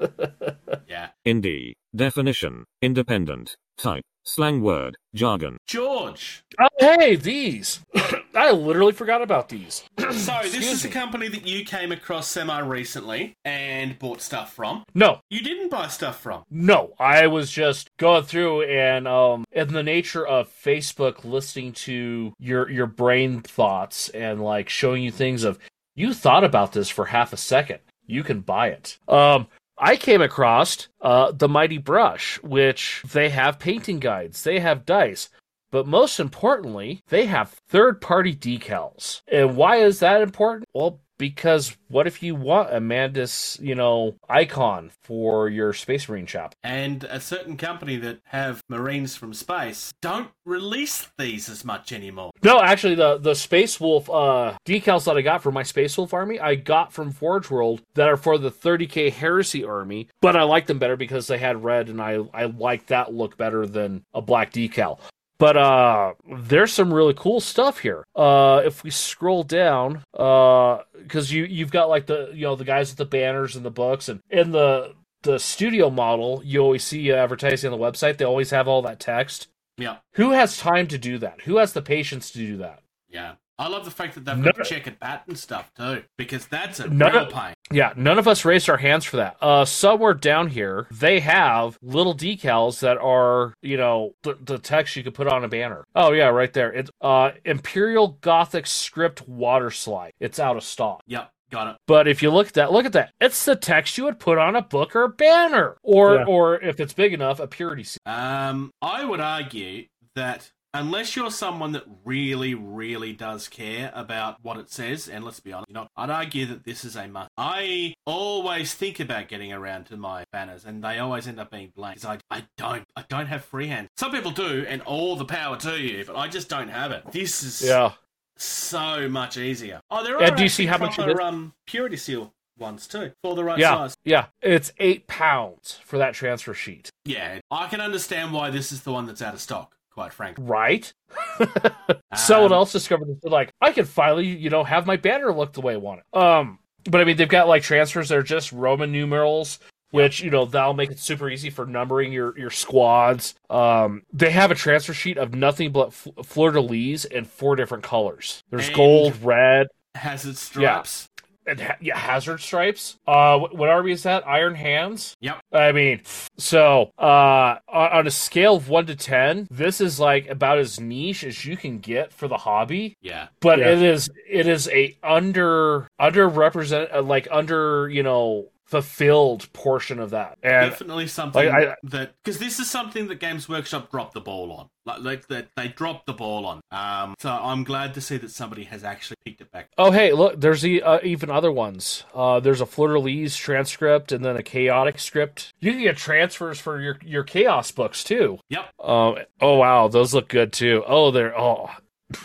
yeah. Indie. Definition. Independent. Type. Slang word. Jargon. George. Oh, hey, these. I literally forgot about these. So this is a company that you came across semi recently and bought stuff from. No, You didn't buy stuff from. no. I was just going through and um in the nature of Facebook listening to your your brain thoughts and like showing you things of you thought about this for half a second. You can buy it. Um I came across uh the Mighty Brush, which they have painting guides, they have dice. But most importantly, they have third party decals. And why is that important? Well, because what if you want a Mandus, you know, icon for your Space Marine shop? And a certain company that have Marines from space don't release these as much anymore. No, actually, the the Space Wolf uh, decals that I got for my Space Wolf army, I got from Forge World that are for the 30k Heresy army, but I like them better because they had red, and I I like that look better than a black decal. But uh, there's some really cool stuff here. Uh, if we scroll down, uh, because you you've got like the you know the guys with the banners and the books, and in the the studio model, you always see advertising on the website. They always have all that text. Yeah, Who has time to do that? Who has the patience to do that? yeah. I love the fact that they've No- got checkered pattern stuff too, because that's a No- real pain. Yeah, none of us raised our hands for that. Uh, somewhere down here, they have little decals that are, you know, the, the text you could put on a banner. Oh yeah, right there. It's uh, Imperial Gothic script water slide. It's out of stock. Yep, got it. But if you look at that, look at that. It's the text you would put on a book or a banner, or Yeah. or if it's big enough, a purity seal. Um, I would argue that unless you're someone that really, really does care about what it says, and let's be honest, you know, I'd argue that this is a must. I always think about getting around to my banners, and they always end up being blank. 'cause I, I don't, I don't have freehand. Some people do, and all the power to you, but I just don't have it. This is Yeah. so much easier. Oh, there are Yeah, do you see how much proper, um purity seal ones too for the right Yeah, size. yeah. It's eight pounds for that transfer sheet, Yeah, I can understand why this is the one that's out of stock. Quite frankly. right? Someone Um, else discovered this. They're like, I can finally, you know, have my banner look the way I want it. Um, but I mean, they've got like transfers that are just Roman numerals, which you know that'll make it super easy for numbering your your squads. Um, they have a transfer sheet of nothing but f- fleur de lis in four different colors. There's gold, red. has its stripes. And ha- yeah, Hazard Stripes. Uh, wh- what army is that? Iron Hands. Yep. I mean, so uh, on on a scale of one to ten, this is like about as niche as you can get for the hobby. Yeah. But Yeah. it is it is a under underrepresented uh, like under you know fulfilled portion of that. And Definitely something Like, I- that because this is something that Games Workshop dropped the ball on. Like, like that they dropped the ball on. Um, so I'm glad to see that somebody has actually picked it back. Oh, hey, look, there's the, uh, even other ones. Uh, there's a Fleur de Lis transcript and then a chaotic script. You can get transfers for your, your chaos books too. Yep. Um, oh, wow, those look good too. Oh, they're, oh,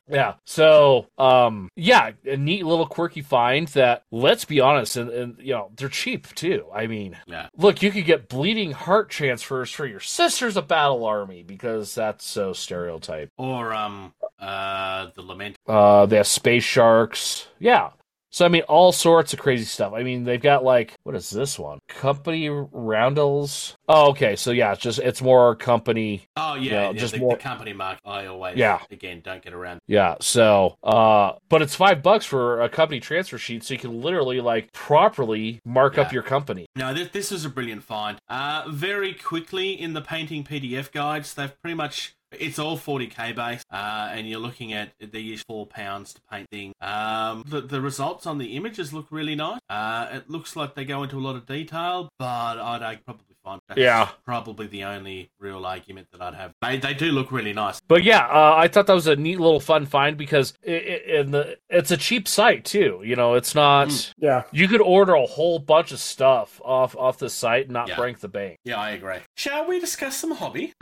yeah. So, um, yeah, a neat little quirky find that, let's be honest, and, and you know, they're cheap too. I mean, Yeah. look, you could get bleeding heart transfers for your sisters of battle army because that's so stereotype. Or um uh the lament. Uh, they have space sharks. Yeah. So I mean, all sorts of crazy stuff. I mean, they've got like what is this one? Company roundels. Oh, okay. So yeah, it's just it's more company. Oh yeah, Yeah, yeah, just the, more- the company mark. I always Yeah. again don't get around. Yeah. So, uh, but it's five bucks for a company transfer sheet, so you can literally like properly mark up your company. No, this, this is a brilliant find. Uh, very quickly in the painting PDF guides, they've pretty much it's all 40k based, uh, and you're looking at they use four pounds to paint things. Um, the, the results on the images look really nice. Uh, it looks like they go into a lot of detail, but I'd argue probably find that's Yeah. probably the only real argument that I'd have. They they do look really nice. But yeah, uh, I thought that was a neat little fun find because it, it, in the it's a cheap site too. You know, it's not. Mm. Yeah. You could order a whole bunch of stuff off off the site and not Yeah. break the bank. Yeah, I agree. Shall we discuss some hobby?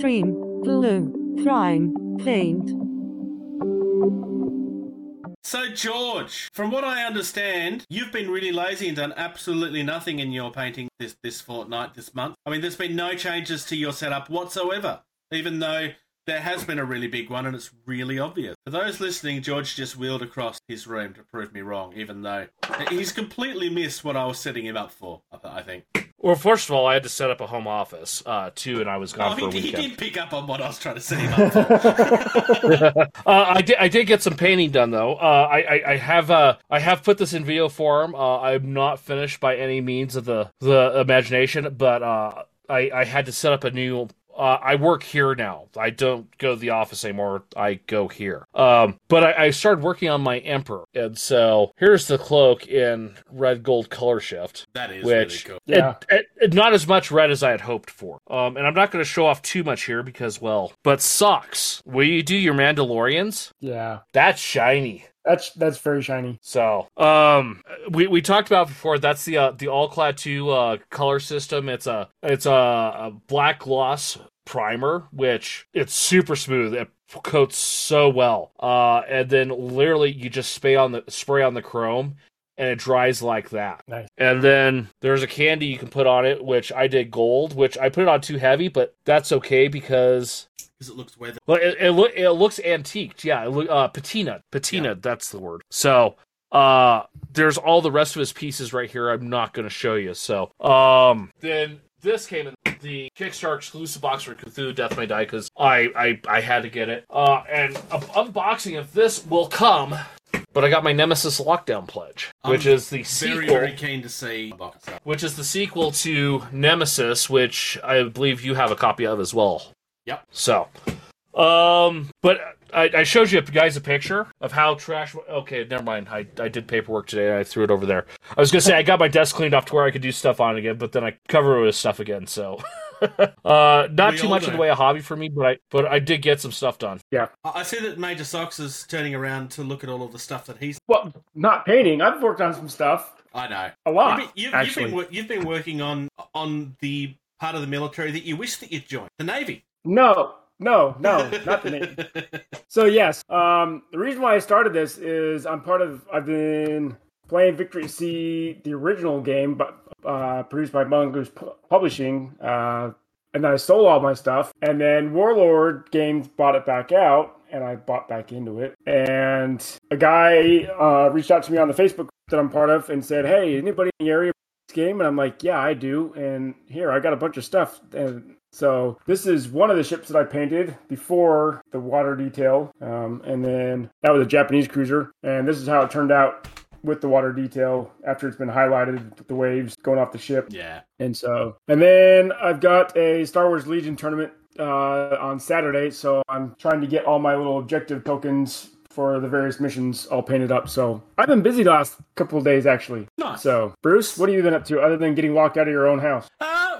Glue, prime, paint. So, George, from what I understand, you've been really lazy and done absolutely nothing in your painting this, this fortnight, this month. I mean, there's been no changes to your setup whatsoever, even though there has been a really big one and it's really obvious. For those listening, George just wheeled across his room to prove me wrong, even though he's completely missed what I was setting him up for, I think. Well, first of all, I had to set up a home office uh, too, and I was gone Oh, for a he, he did pick up on what I was trying to set him up for. uh, I did. I did get some painting done though. Uh, I, I I have uh I have put this in video form. Uh, I'm not finished by any means of the the imagination, but uh, I I had to set up a new. Uh, I work here now. I don't go to the office anymore. I go here. Um, but I, I started working on my emperor, and so here's the cloak in red gold color shift. That is which really cool. Yeah. it- it- not as much red as I had hoped for. Um, and I'm not going to show off too much here because, well, but socks. Will you do your Mandalorians? Yeah. That's shiny. That's that's very shiny. So, um, we, we talked about before. That's the uh, the all clad two uh, color system. It's a it's a, a black gloss primer, which it's super smooth. It coats so well. Uh, and then literally you just spray on the spray on the chrome, and it dries like that. Nice. And then there's a candy you can put on it, which I did gold, which I put it on too heavy, but that's okay because Because it looks weathered. well, it it, it looks antiqued. Yeah, uh, patina, patina. That's the word. So, uh, there's all the rest of his pieces right here. I'm not going to show you. So, um, then this came in the Kickstarter exclusive box for Cthulhu Death May Die because I, I I had to get it. Uh, and unboxing of this will come. But I got my Nemesis Lockdown Pledge, which I'm is the sequel Very, very keen to see. which is the sequel to Nemesis, which I believe you have a copy of as well. Yep. So, um, but I, I showed you guys a picture of how trash. Okay, never mind. I, I did paperwork today. and I threw it over there. I was gonna say I got my desk cleaned off to where I could do stuff on again, but then I covered it with stuff again. So, uh, not We too all much in do. the way of hobby for me, but I but I did get some stuff done. Yeah, I see that Major Socks is turning around to look at all of the stuff that he's. Well, not painting. I've worked on some stuff. I know. A lot, You've been, you've, you've actually. been, you've been working on on the part of the military that you wish that you'd joined, the Navy. No, no, no, not the name. So yes, um, the reason why I started this is I'm part of. I've been playing Victory Sea, the original game, but uh, produced by Mongoose Publishing, uh, and then I sold all my stuff, and then Warlord Games bought it back out, and I bought back into it. And a guy uh, reached out to me on the Facebook that I'm part of and said, "Hey, anybody in the area?" this Game and I'm like, yeah, I do. And here I got a bunch of stuff. And so this is one of the ships that I painted before the water detail, um, and then that was a Japanese cruiser. And this is how it turned out with the water detail after it's been highlighted the waves going off the ship. Yeah. And so, and then I've got a Star Wars Legion tournament uh, on Saturday, so I'm trying to get all my little objective tokens for the various missions all painted up. So I've been busy the last couple of days actually. Nice. So Bruce, what have you been up to other than getting locked out of your own house?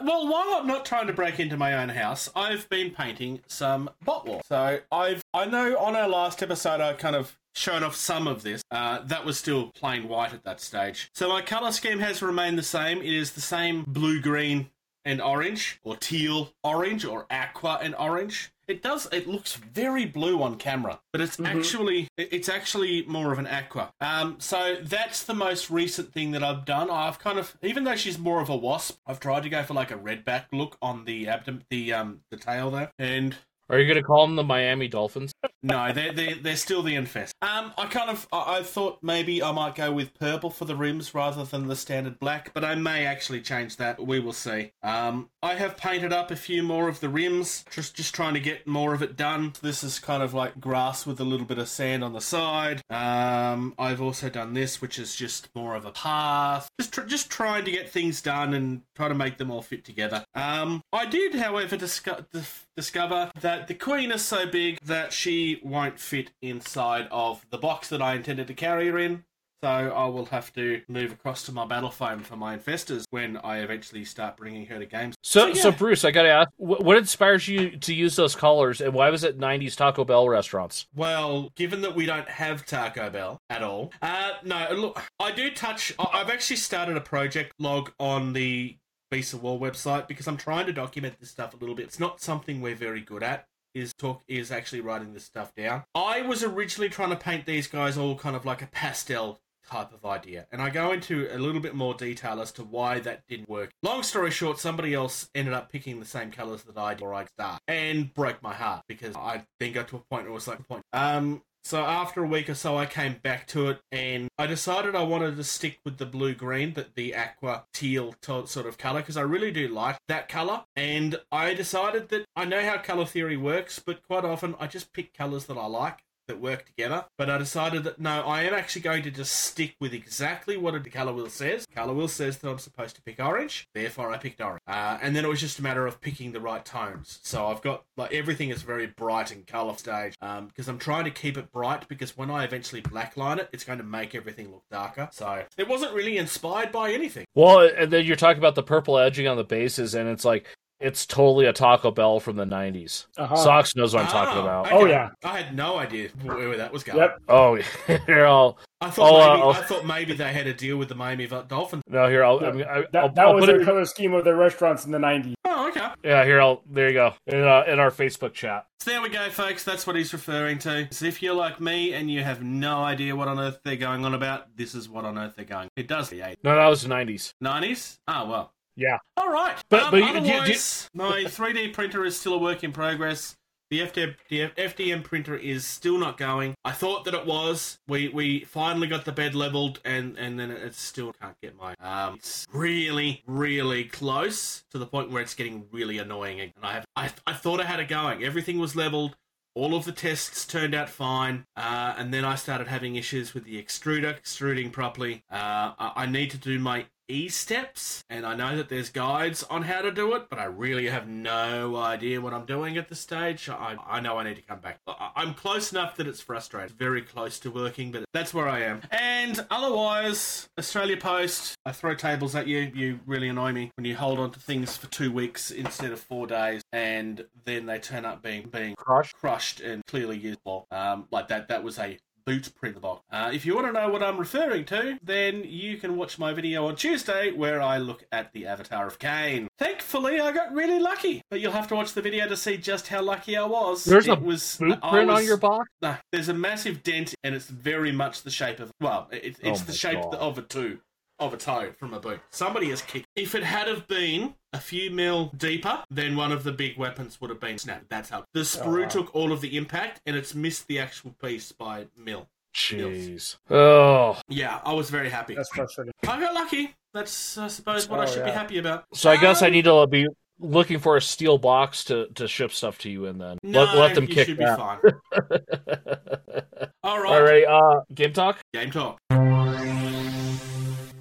Well, while I'm not trying to break into my own house, I've been painting some bot wall. So I've, I know on our last episode I kind of showed off some of this. Uh, that was still plain white at that stage. So my color scheme has remained the same. It is the same blue, green, and orange, or teal orange, or aqua and orange. It does. It looks very blue on camera, but it's actually it's actually more of an aqua. Um, so that's the most recent thing that I've done. I've kind of, even though she's more of a wasp, I've tried to go for like a red back look on the abdomen, the um, the tail there, and Are you going to call them the Miami Dolphins? no, they're, they're, they're still the infest. Um, I kind of, I, I thought maybe I might go with purple for the rims rather than the standard black, but I may actually change that. We will see. Um, I have painted up a few more of the rims, just just trying to get more of it done. This is kind of like grass with a little bit of sand on the side. Um, I've also done this, which is just more of a path. Just tr- just trying to get things done and try to make them all fit together. Um, I did, however, dif- discover that the queen is so big that she won't fit inside of the box that I intended to carry her in. So I will have to move across to my battle foam for my investors when I eventually start bringing her to games. So, yeah. so Bruce, I got to ask, what inspires you to use those colors, and why was it '90s Taco Bell restaurants? Well, given that we don't have Taco Bell at all, uh, no, look, I do touch. I've actually started a project log on the Beast of War website because I'm trying to document this stuff a little bit. It's not something we're very good at. Is talk is actually writing this stuff down. I was originally trying to paint these guys all kind of like a pastel type of idea. And I go into a little bit more detail as to why that didn't work. Long story short, somebody else ended up picking the same colours that I did or I start and broke my heart because I then got to a point where it was like point. Um so after a week or so, I came back to it, and I decided I wanted to stick with the blue green, but the aqua teal sort of color, because I really do like that color. And I decided that I know how color theory works, but quite often I just pick colors that I like that work together. But I decided that no, I am actually going to just stick with exactly what the color wheel says. Color wheel says that I'm supposed to pick orange, therefore I picked orange. Uh, and then it was just a matter of picking the right tones. So I've got like everything is very bright and color stage um, because I'm trying to keep it bright because when I eventually blackline it, it's going to make everything look darker. So it wasn't really inspired by anything. Well, and then you're talking about the purple edging on the bases, and it's like it's totally a Taco Bell from the '90s. Uh-huh. Socks knows what I'm talking Oh, about. okay. Oh, yeah. I had no idea where where that was going. Yep. Oh, here I'll I thought uh, maybe I'll- I thought maybe they had a deal with the Miami Dolphins. no here I'll Yeah. I mean, I, That, I'll, that I'll was put their it. color scheme of their restaurants in the 90s. Oh, okay. Yeah, here I'll there you go in uh, in our Facebook chat. So there we go, folks. That's what he's referring to. So if you're like me and you have no idea what on earth they're going on about, this is what on earth they're going. It does the No, that was the '90s. 80s. Oh well. Yeah. All right. But- um, but you- you- otherwise, my 3D printer is still a work in progress. The FDM, the FDM printer is still not going. I thought that it was. We we finally got the bed leveled, and and then it still can't get my. Um, it's really really close to the point where it's getting really annoying. And I have I I thought I had it going. Everything was leveled. All of the tests turned out fine, uh, and then I started having issues with the extruder extruding properly. Uh, I, I need to do my E steps, and I know that there's guides on how to do it, but I really have no idea what I'm doing at this stage. I, I know I need to come back. I, I'm close enough that it's frustrating. Very close to working, but that's where I am. And otherwise, Australia Post, I throw tables at you. You really annoy me when you hold on to things for two weeks instead of four days, and then they turn up being being Crush. crushed and clearly usable. Um, like that. That was a boot print box. Uh, if you want to know what I'm referring to, then you can watch my video on Tuesday where I look at the Avatar of Khaine. Thankfully, I got really lucky, but you'll have to watch the video to see just how lucky I was. There's it a was Boot I print on your box. there's a massive dent, and it's very much the shape of well, it, it's Oh the shape God. of a two of a toe from a boot. Somebody has kicked. If it had have been a few mil deeper, then one of the big weapons would have been snapped. That's how the sprue wow. took all of the impact, and it's missed the actual piece by mil. Jeez. Oh. Yeah, I was very happy. That's frustrating. I got lucky. That's I suppose what I Oh, should be happy about. So I guess I Um, need to be looking for a steel box to, to ship stuff to you in. Then No, let, let them you kick should that. be fine. All right. All right. Uh, game talk. Game talk.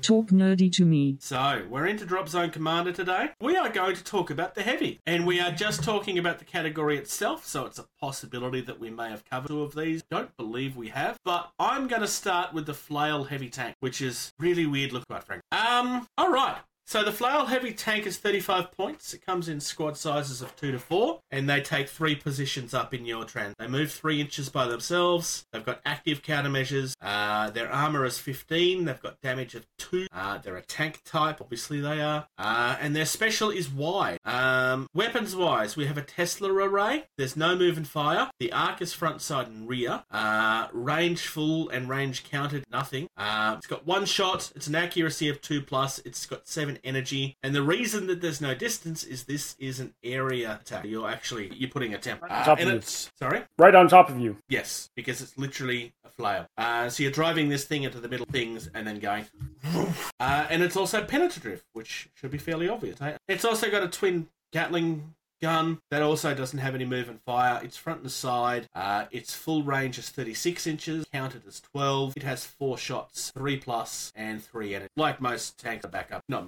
Talk nerdy to me. So, we're into Dropzone Commander today. We are going to talk about the heavy, and we are just talking about the category itself, so it's a possibility that we may have covered two of these. Don't believe we have, but I'm going to start with the Flail Heavy Tank, which is really weird look, quite frankly. Um, alright. So the Flail Heavy Tank is 35 points. It comes in squad sizes of 2 to 4, and they take 3 positions up in your trend. They move 3 inches by themselves. They've got active countermeasures. Uh, their armor is 15. They've got damage of 2. Uh, they're a tank type, obviously they are. Uh, and their special is wide. Um, weapons wise, we have a Tesla array. There's no move and fire. The arc is front, side, and rear. Uh, range full and range counted, nothing. Uh, it's got one shot. It's an accuracy of 2 plus. It's got 7 energy. And the reason that there's no distance is this is an area attack. You're actually you're putting a temp. Uh, Top and of it's sorry. Right on top of you. Yes, because it's literally a flail. Uh, so you're driving this thing into the middle things and then going. Uh, and it's also penetrative, which should be fairly obvious. eh? It's also got a twin Gatling gun that also doesn't have any move and fire. It's front and side. Uh, its full range is 36 inches, counted as 12. It has four shots, three plus, and three energy. Like most tanks, are backup. No,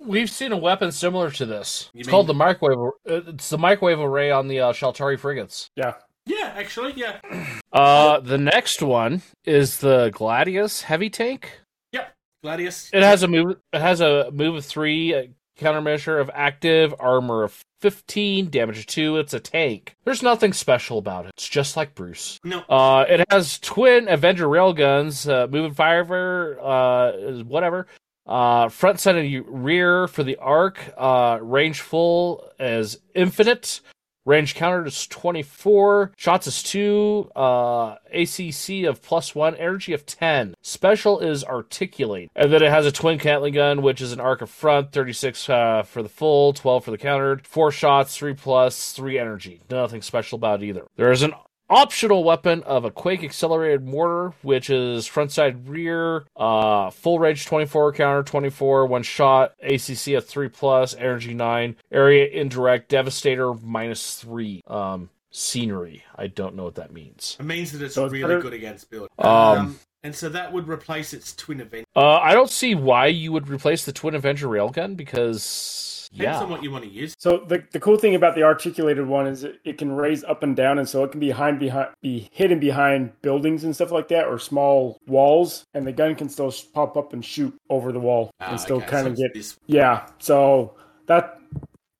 We've seen a weapon similar to this. You it's mean- called the microwave. uh, It's the microwave array on the uh, Shaltari frigates. Yeah. yeah, actually, yeah, Uh, the next one is the Gladius heavy tank. yep. Gladius. It has a move. It has a move of three, a countermeasure of active, armor of fifteen, damage of two. It's a tank. There's nothing special about it. It's just like Bruce. No, Uh, it has twin Avenger railguns, uh, move and fire, uh, whatever. Uh, front, side, and rear for the arc. Uh, range full as infinite. Range countered is 24. Shots is 2. Uh, ACC of plus 1. Energy of 10. Special is articulate. And then it has a twin Gatling gun, which is an arc of front. 36 uh, for the full, 12 for the countered. 4 shots, 3 plus, 3 energy. Nothing special about either. There is an optional weapon of a quake accelerated mortar which is front side rear uh full range 24 counter 24 one shot acc of 3 plus energy 9 area indirect devastator minus 3 um scenery i don't know what that means it means that it's So it's really better- good against build. Um, and so that would replace its twin event. uh i don't see why you would replace the twin avenger railgun because Depends yeah on what you want to use. So the, the cool thing about the articulated one is it, it can raise up and down, and so it can be behind behind be hidden behind buildings and stuff like that, or small walls, and the gun can still pop up and shoot over the wall Ah, and still okay, kind so of it's get this. yeah. So that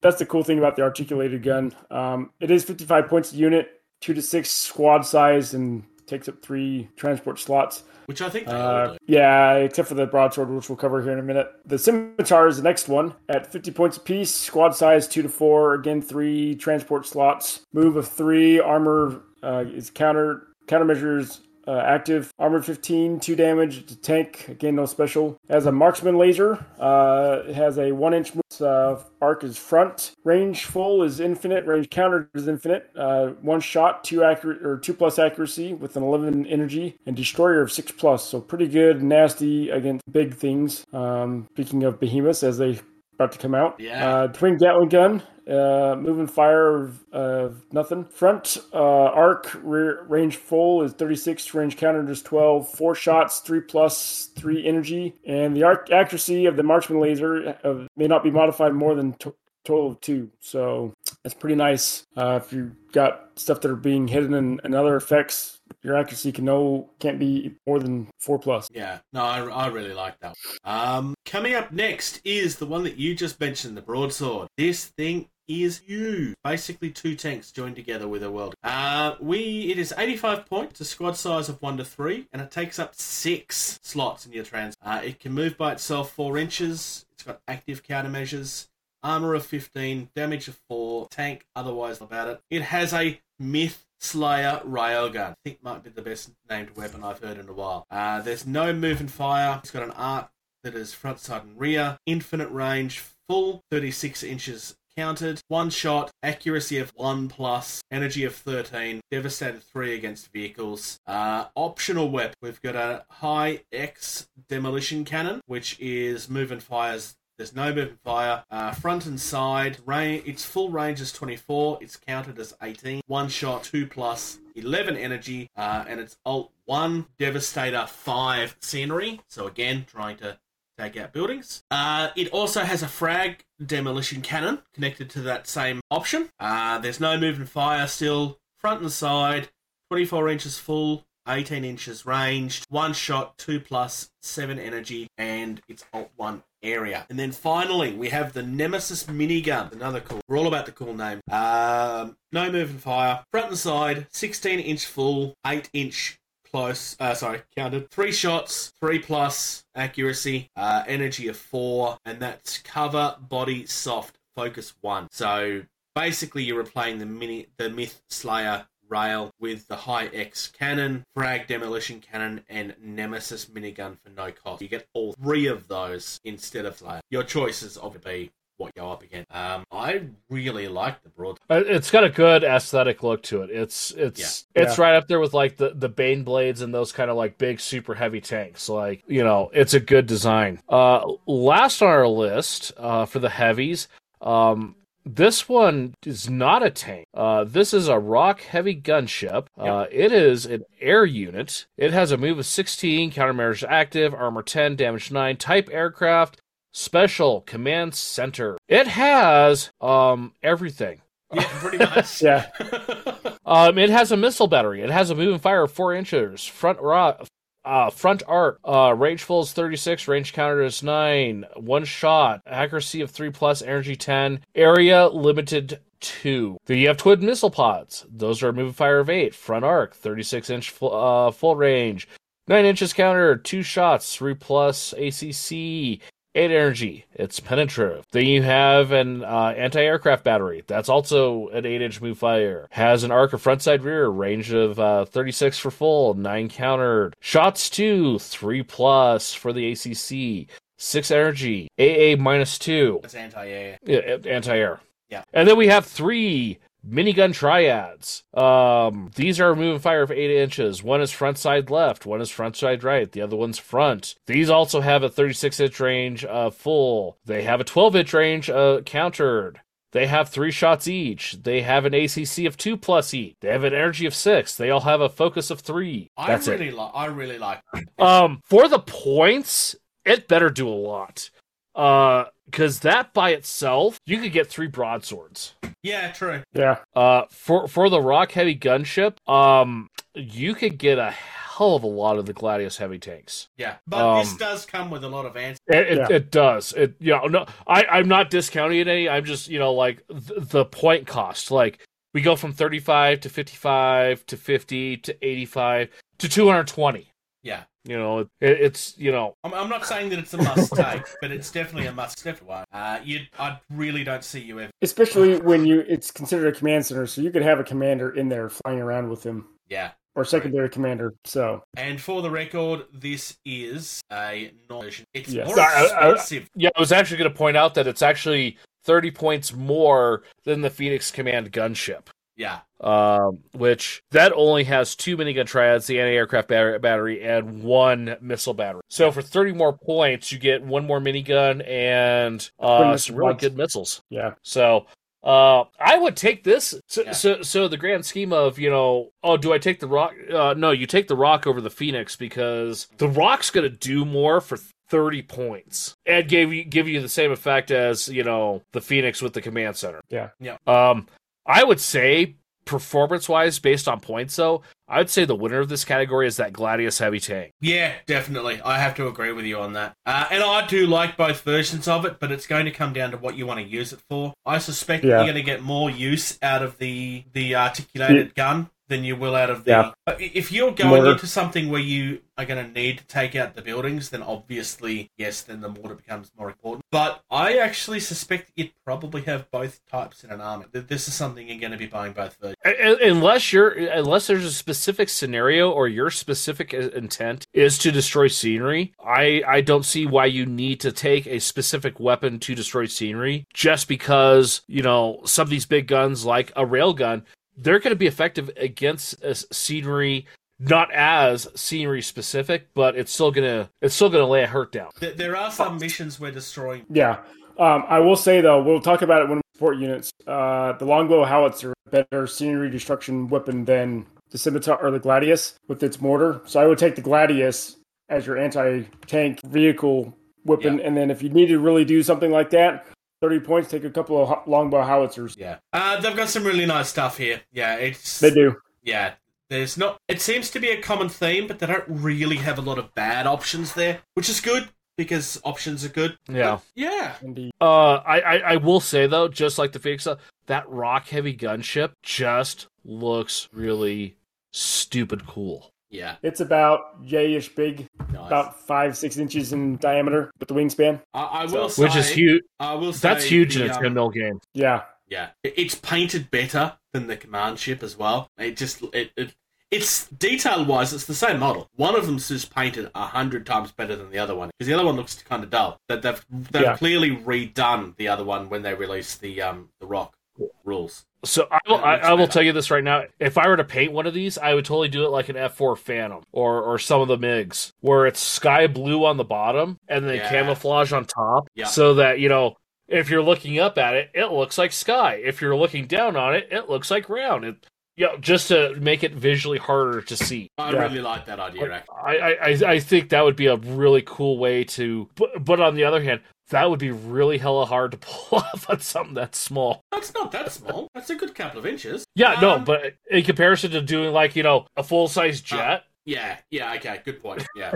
that's the cool thing about the articulated gun. Um, it is 55 points a unit, two to six squad size, and takes up three transport slots. Which I think Uh, yeah, except for the broadsword, which we'll cover here in a minute. The scimitar is the next one at 50 points apiece. Squad size two to four. Again, three transport slots. Move of three. Armor uh, is counter countermeasures. Uh, active armor 15 2 damage a tank again no special has a marksman laser uh, it has a 1 inch uh, arc is front range full is infinite range counter is infinite. Uh, one shot two accurate or two plus accuracy with an 11 energy and destroyer of 6 plus. So pretty good nasty against big things. Um, speaking of behemoths as they about to come out Yeah. uh, twin gatling gun uh, moving fire of uh, nothing. Front uh, arc rear, range full is 36. Range counter is 12. Four shots, three plus, three energy, and the arc accuracy of the marksman laser uh, may not be modified more than to- total of two. So that's pretty nice. Uh, if you've got stuff that are being hidden and, other effects, your accuracy can no can't be more than four plus. Yeah, no, I, I really like that. Um, coming up next is the one that you just mentioned, the broadsword. This thing is huge. Basically, two tanks joined together with a world. Uh, we it is 85 points, a squad size of one to three, and it takes up six slots in your trans. Uh, it can move by itself four inches. It's got active countermeasures. Armor of 15, damage of 4, tank otherwise about it. It has a Myth Slayer railgun. I think might be the best named weapon I've heard in a while. Uh, there's no move and fire. It's got an arc that is front, side, and rear. Infinite range, full 36 inches counted. One shot, accuracy of 1 plus, energy of 13, devastated 3 against vehicles. Uh, optional weapon. We've got a high X demolition cannon, which is move and fires there's no move and fire. Uh, front and side, range, its full range is 24. It's counted as 18. One shot, 2 plus, 11 energy, uh, and it's alt 1, Devastator 5 scenery. So again, trying to take out buildings. Uh, it also has a frag demolition cannon connected to that same option. Uh, there's no move and fire still. Front and side, 24 inches full, 18 inches ranged, one shot, two plus, seven energy, and it's alt one area. And then finally, we have the Nemesis minigun. Another cool. We're all about the cool name. Um, no move and fire. Front and side, 16 inch full, 8 inch close. Uh, sorry, counted. Three shots, three plus accuracy, uh, energy of four, and that's cover, body, soft, focus one. So basically, you're replaying the mini, the Myth Slayer rail with the high X cannon, frag demolition cannon, and Nemesis minigun for no cost. You get all three of those instead of Slayer. Your choices obviously what you're up against. Um, I really like the broad. Uh, It's got a good aesthetic look to it. It's it's Yeah. it's right up there with like the the Baneblades and those kind of like big super heavy tanks. Like you know, it's a good design. Uh, last on our list uh, for the heavies, um, this one is not a tank. Uh, this is a rock heavy gunship. Uh, it is an air unit. It has a move of 16, countermeasures active, armor 10, damage 9, type aircraft, special command center. It has um everything. Yeah, pretty much. Yeah. Um, it has a missile battery. It has a move and fire of four inches. Front rock, uh, front arc. Uh, range full is thirty six. Range counter is nine. One shot. Accuracy of three plus. Energy ten. Area limited two. Then you have twin missile pods. Those are move fire of eight. Front arc, thirty six inch full, uh, full range. Nine inches counter, two shots, three plus ACC, eight energy. It's penetrative. Then you have an uh, anti-aircraft battery. That's also an eight-inch move fire. Has an arc of front side rear, range of uh, 36 for full, nine countered. Shots two, three plus for the ACC. Six energy, AA minus two. It's anti-air. Yeah, anti-air. Yeah. And then we have three minigun triads. Um, these are a move fire of eight inches. One is front side left, one is front side right, the other one's front. These also have a 36 inch range uh, full. They have a 12 inch range uh, countered. They have three shots each. They have an ACC of two plus each. They have an energy of six. They all have a focus of three. That's I really like. I really like. Um, for the points, it better do a lot. Uh, because that by itself, you could get three broadswords. Yeah, true. Yeah. Uh, for for the rock heavy gunship, um, you could get a hell of a lot of the Gladius heavy tanks. Yeah, but this Um, does come with a lot of answers. It, it, Yeah. it does. It you know no, I I'm not discounting it any. I'm just you know like th- the point cost. Like we go from 35 to 55 to 50 to 85 to 220. Yeah, You know it, it's you know I'm, I'm not saying that it's a must take, but it's definitely a must step one. Uh, you, I really don't see you ever. Especially when you it's considered a command center, so you could have a commander in there flying around with him. Yeah. Or secondary commander. So And for the record, this is a non-version. It's Yes. more I- I- I- Yeah, I was actually going to point out that it's actually 30 points more than the Phoenix Command gunship. Yeah, Um, which that only has two minigun triads, the anti-aircraft batter- battery, and one missile battery. So for 30 more points, you get one more minigun and uh, some really good missiles. yeah. So uh, I would take this. So, Yeah. so, so the grand scheme of you know, oh, do I take the rock? Uh, no, you take the rock over the Phoenix because the rock's going to do more for. 30 points and give you give you the same effect as you know the phoenix with the command center Yeah. Yeah. um i would say performance wise based on points though i would say the winner of this category is that gladius heavy tank yeah, definitely. I have to agree with you on that. Uh, and I do like both versions of it, but it's going to come down to what you want to use it for. I suspect Yeah. you're going to get more use out of the the articulated gun than you will out of the. Yeah. If you're going Mortar. into something where you are going to need to take out the buildings, then obviously yes, then the mortar becomes more important. But I actually suspect you'd probably have both types in an army. Th- This is something you're going to be buying both versions. U- u- unless you're unless there's a specific scenario or your specific uh, intent is to destroy scenery i i don't see why you need to take a specific weapon to destroy scenery just because you know some of these big guns like a railgun they're going to be effective against scenery not as scenery specific but it's still gonna it's still gonna lay a hurt down There are some missions where destroying. Yeah. Um, I will say though, we'll talk about it when we support units. Uh, the longbow howitzer better scenery destruction weapon than the scimitar or the gladius with its mortar. So I would take the gladius as your anti-tank vehicle weapon, and then if you need to really do something like that, thirty points. Take a couple of ho- longbow howitzers. Yeah. Uh, they've got some really nice stuff here. Yeah, it's They do. yeah. There's not. It seems to be a common theme, but they don't really have a lot of bad options there, which is good because options are good. Yeah. Yeah. Indeed. Uh, I, I, I will say though, just like the Phoenix, uh, that rock heavy gunship just looks really stupid cool. Yeah. It's about J-ish big, Nice. about five six inches in diameter with the wingspan. I, I will say, Which is huge. I will say That's huge in the, a um, ten mil game. Yeah, Yeah, it's painted better than the command ship as well. It just it, it it's detail wise, it's the same model. One of them's just painted a hundred times better than the other one because the other one looks kind of dull. That they've they've Yeah. clearly redone the other one when they released the um the rock rules. So I will, I, I will tell you this right now. If I were to paint one of these, I would totally do it like an F4 Phantom or or some of the MiGs, where it's sky blue on the bottom and then Yeah. camouflage on top, Yeah. so that you know if you're looking up at it, it looks like sky. If you're looking down on it, it looks like ground. It, you know, just to make it visually harder to see. I Yeah. really like that idea. I, I, I- I think that would be a really cool way to. But, but on the other hand, that would be really hella hard to pull off on something that's small. That's not that small. That's a good couple of inches. Yeah, no, Um, but in comparison to doing like you know a full size jet, yeah, yeah. Okay, good point. Yeah.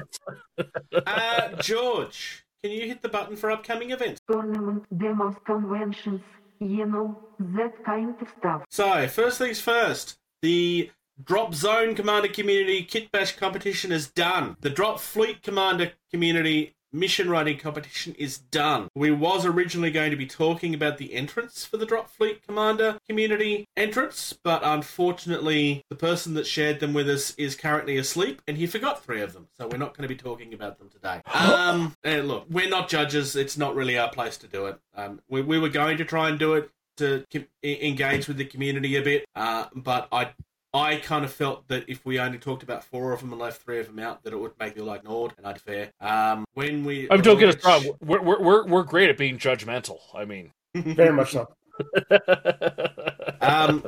uh, George, can you hit the button for upcoming events? tournament, demos, conventions, you know, that kind of stuff. So, first things first, the Dropzone Commander Community Kit Bash competition is done. The Drop Fleet Commander Community mission writing competition is done. We was originally going to be talking about the entrance for the Drop Fleet Commander Community entrance, but unfortunately, the person that shared them with us is currently asleep, and he forgot three of them. So we're not going to be talking about them today. Um, and look, we're not judges. It's not really our place to do it. Um, we, we were going to try and do it to engage with the community a bit. Uh, but I I kind of felt that if we only talked about four of them and left three of them out, that it would make me like ignored, and I'd fair. Um, when we I mean, don't get us wrong. We're, we're we're we're great at being judgmental. I mean, very much so. um,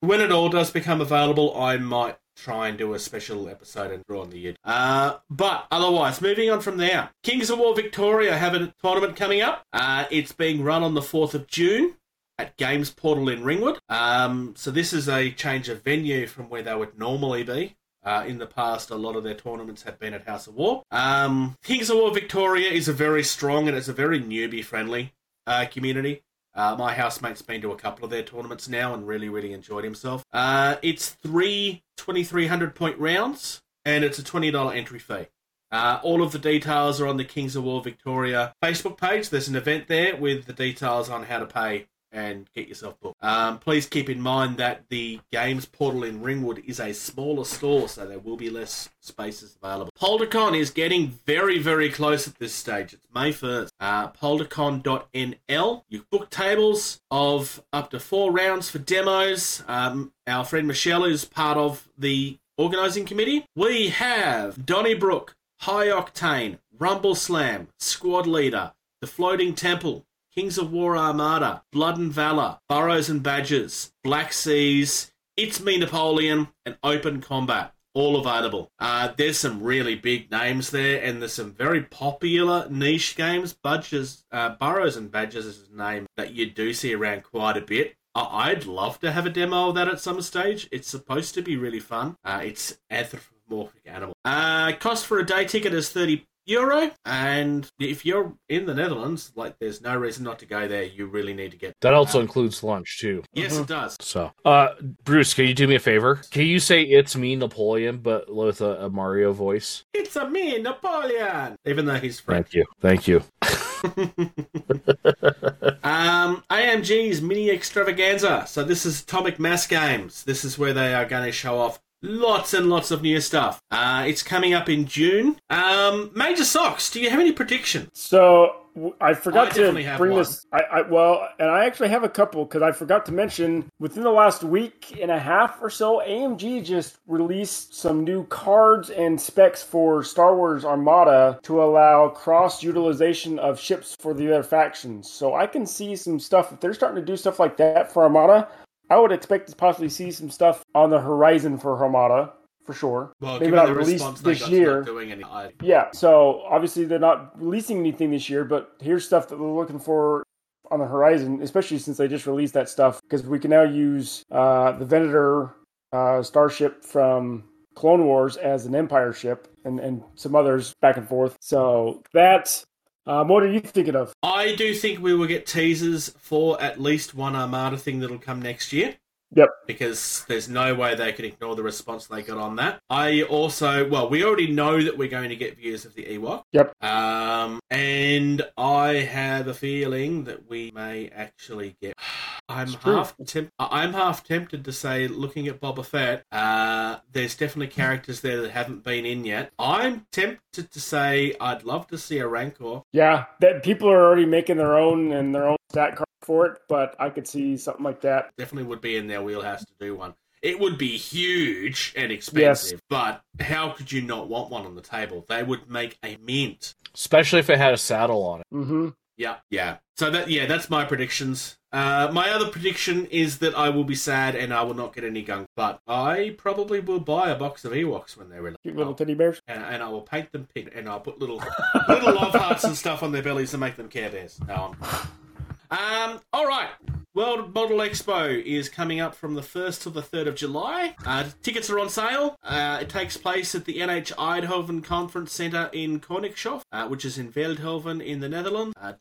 when it all does become available, I might try and do a special episode and draw on the id. Uh, but otherwise, moving on from there, Kings of War Victoria have a tournament coming up. Uh, it's being run on the fourth of June. At Games Portal in Ringwood. Um, so, this is a change of venue from where they would normally be. Uh, in the past, a lot of their tournaments have been at House of War. Um, Kings of War Victoria is a very strong and it's a very newbie friendly uh, community. Uh, my housemate's been to a couple of their tournaments now and really, really enjoyed himself. Uh, it's three 2300 point rounds and it's a $20 entry fee. Uh, all of the details are on the Kings of War Victoria Facebook page. There's an event there with the details on how to pay and get yourself booked. Um, please keep in mind that the games portal in Ringwood is a smaller store, so there will be less spaces available. Poldercon is getting very, very close at this stage. It's May 1st. Uh, Poldercon.nl. You book tables of up to four rounds for demos. Um, our friend Michelle is part of the organising committee. We have Donnybrook, High Octane, Rumble Slam, Squad Leader, The Floating Temple, Kings of War Armada, Blood and Valor, Burrows and Badgers, Black Seas, It's Me Napoleon, and Open Combat. All available. Uh, there's some really big names there, and there's some very popular niche games. Badgers, uh, Burrows and Badgers is a name that you do see around quite a bit. I'd love to have a demo of that at some stage. It's supposed to be really fun. Uh, it's anthropomorphic animal. Uh, cost for a day ticket is 30 euro, and if you're in the Netherlands, like there's no reason not to go there. You really need to get. that also includes lunch too. Yes, it does. So, uh, Bruce, can you do me a favor? Can you say "It's me, Napoleon," but with a, a Mario voice? It's a me, Napoleon. Even though he's French. Thank you, thank you. Um, AMG's mini extravaganza. So this is Atomic Mass Games. This is where they are going to show off lots and lots of new stuff. Uh, it's coming up in June. Um, Major Socks. Do you have any predictions? So I forgot I to bring one. this. I, I well, and I actually have a couple because I forgot to mention within the last week and a half or so, AMG just released some new cards and specs for Star Wars Armada to allow cross utilization of ships for the other factions. So I can see some stuff if they're starting to do stuff like that for Armada. I would expect to possibly see some stuff on the horizon for Armada for sure. Well, Maybe not released this year. any, I, Yeah, so obviously they're not releasing anything this year, but here's stuff that they're looking for on the horizon, especially since they just released that stuff, because we can now use uh, the Venator uh, starship from Clone Wars as an Empire ship, and, and some others back and forth. So that, um, what are you thinking of? I do think we will get teasers for at least one Armada thing that'll come next year. Yep. Because there's no way they can ignore the response they got on that. I also, well, we already know that we're going to get views of the Ewok. Yep. Um, and I have a feeling that we may actually get. I'm half temp- I'm half tempted to say, looking at Boba Fett, uh, there's definitely characters there that haven't been in yet. I'm tempted to say I'd love to see a Rancor. Yeah, that people are already making their own and their own stat card for it, but I could see something like that. definitely would be in their wheelhouse to do one. It would be huge and expensive, but how could you not want one on the table? They would make a mint. Especially if it had a saddle on it. Mm-hmm. Yeah, yeah. So that yeah, that's my predictions. Uh, my other prediction is that I will be sad and I will not get any Gonk, but I probably will buy a box of Ewoks when they're released. Cute little teddy bears. And, and I will paint them pink, and I'll put little little love hearts and stuff on their bellies to make them Care Bears. No, I'm... Um, all right. World Model Expo is coming up from the 1st to the 3rd of July. Uh, tickets are on sale. Uh, it takes place at the NH Eindhoven Conference Centre in Koningshof, uh, which is in Veldhoven in the Netherlands. Uh,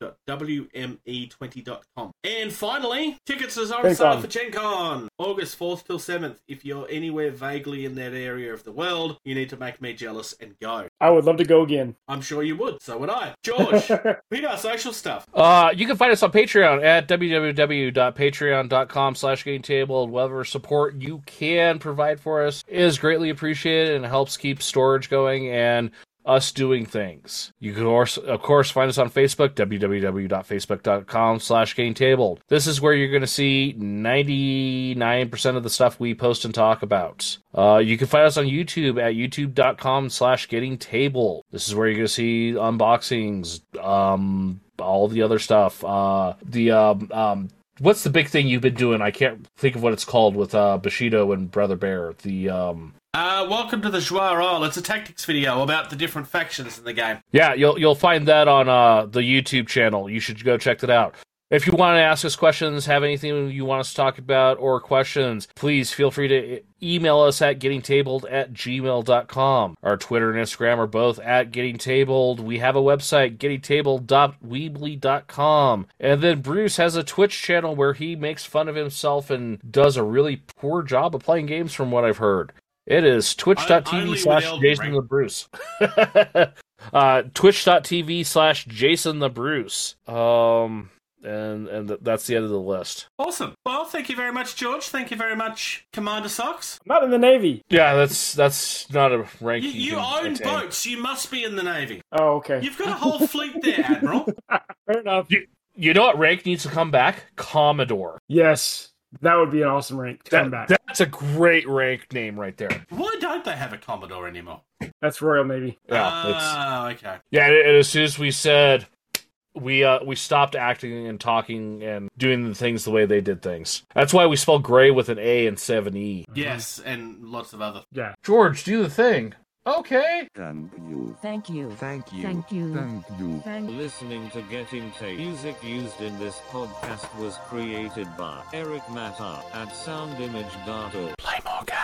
www.wme20.com. And finally, tickets are on sale for Gen Con, August 4th till 7th. If you're anywhere vaguely in that area of the world, you need to make me jealous and go. I would love to go again. I'm sure you would. So would I. George, read our social stuff. Uh, you can find us on Patreon at www.patreon.com slash game table. Whatever support you can provide for us is greatly appreciated and helps keep storage going and us doing things. You can of course find us on Facebook, www.facebook.com slash game table. This is where you're going to see 99% of the stuff we post and talk about. Uh, you can find us on YouTube at youtube.com slash getting table. This is where you're going to see unboxings, um, all the other stuff. Uh, the, um, um, what's the big thing you've been doing? I can't think of what it's called with, uh, Bushido and Brother Bear. The, um, Uh, welcome to the Joie Roll. It's a tactics video about the different factions in the game. Yeah, you'll you'll find that on uh, the YouTube channel. You should go check that out. If you want to ask us questions, have anything you want us to talk about, or questions, please feel free to email us at gettingtabled at gmail.com. Our Twitter and Instagram are both at gettingtabled. We have a website, gettingtabled.weebly.com. And then Bruce has a Twitch channel where he makes fun of himself and does a really poor job of playing games from what I've heard. It is twitch.tv slash Jason the Bruce. uh, twitch.tv slash Jason the Bruce. Um, and and th- that's the end of the list. Awesome. Well, thank you very much, George. Thank you very much, Commander Socks. Not in the Navy. Yeah, that's that's not a rank. You, you own attain. boats. You must be in the Navy. Oh, okay. You've got a whole fleet there, Admiral. Fair enough. You, you know what rank needs to come back? Commodore. Yes, that would be an awesome rank to come back. that's a great rank name right there. Why don't they have a Commodore anymore? That's Royal Navy. Yeah, it's, Ah, okay. yeah. And, and as soon as we said we uh we stopped acting and talking and doing the things the way they did things. That's why we spell gray with an A instead of an E. Yes, and lots of other. Yeah. George, do the thing. Okay. Thank you. Thank you. Thank you. Thank you. Thank you. Thank Listening to Getting Tabled. Music used in this podcast was created by Eric Matyas at soundimage.org. Play more games.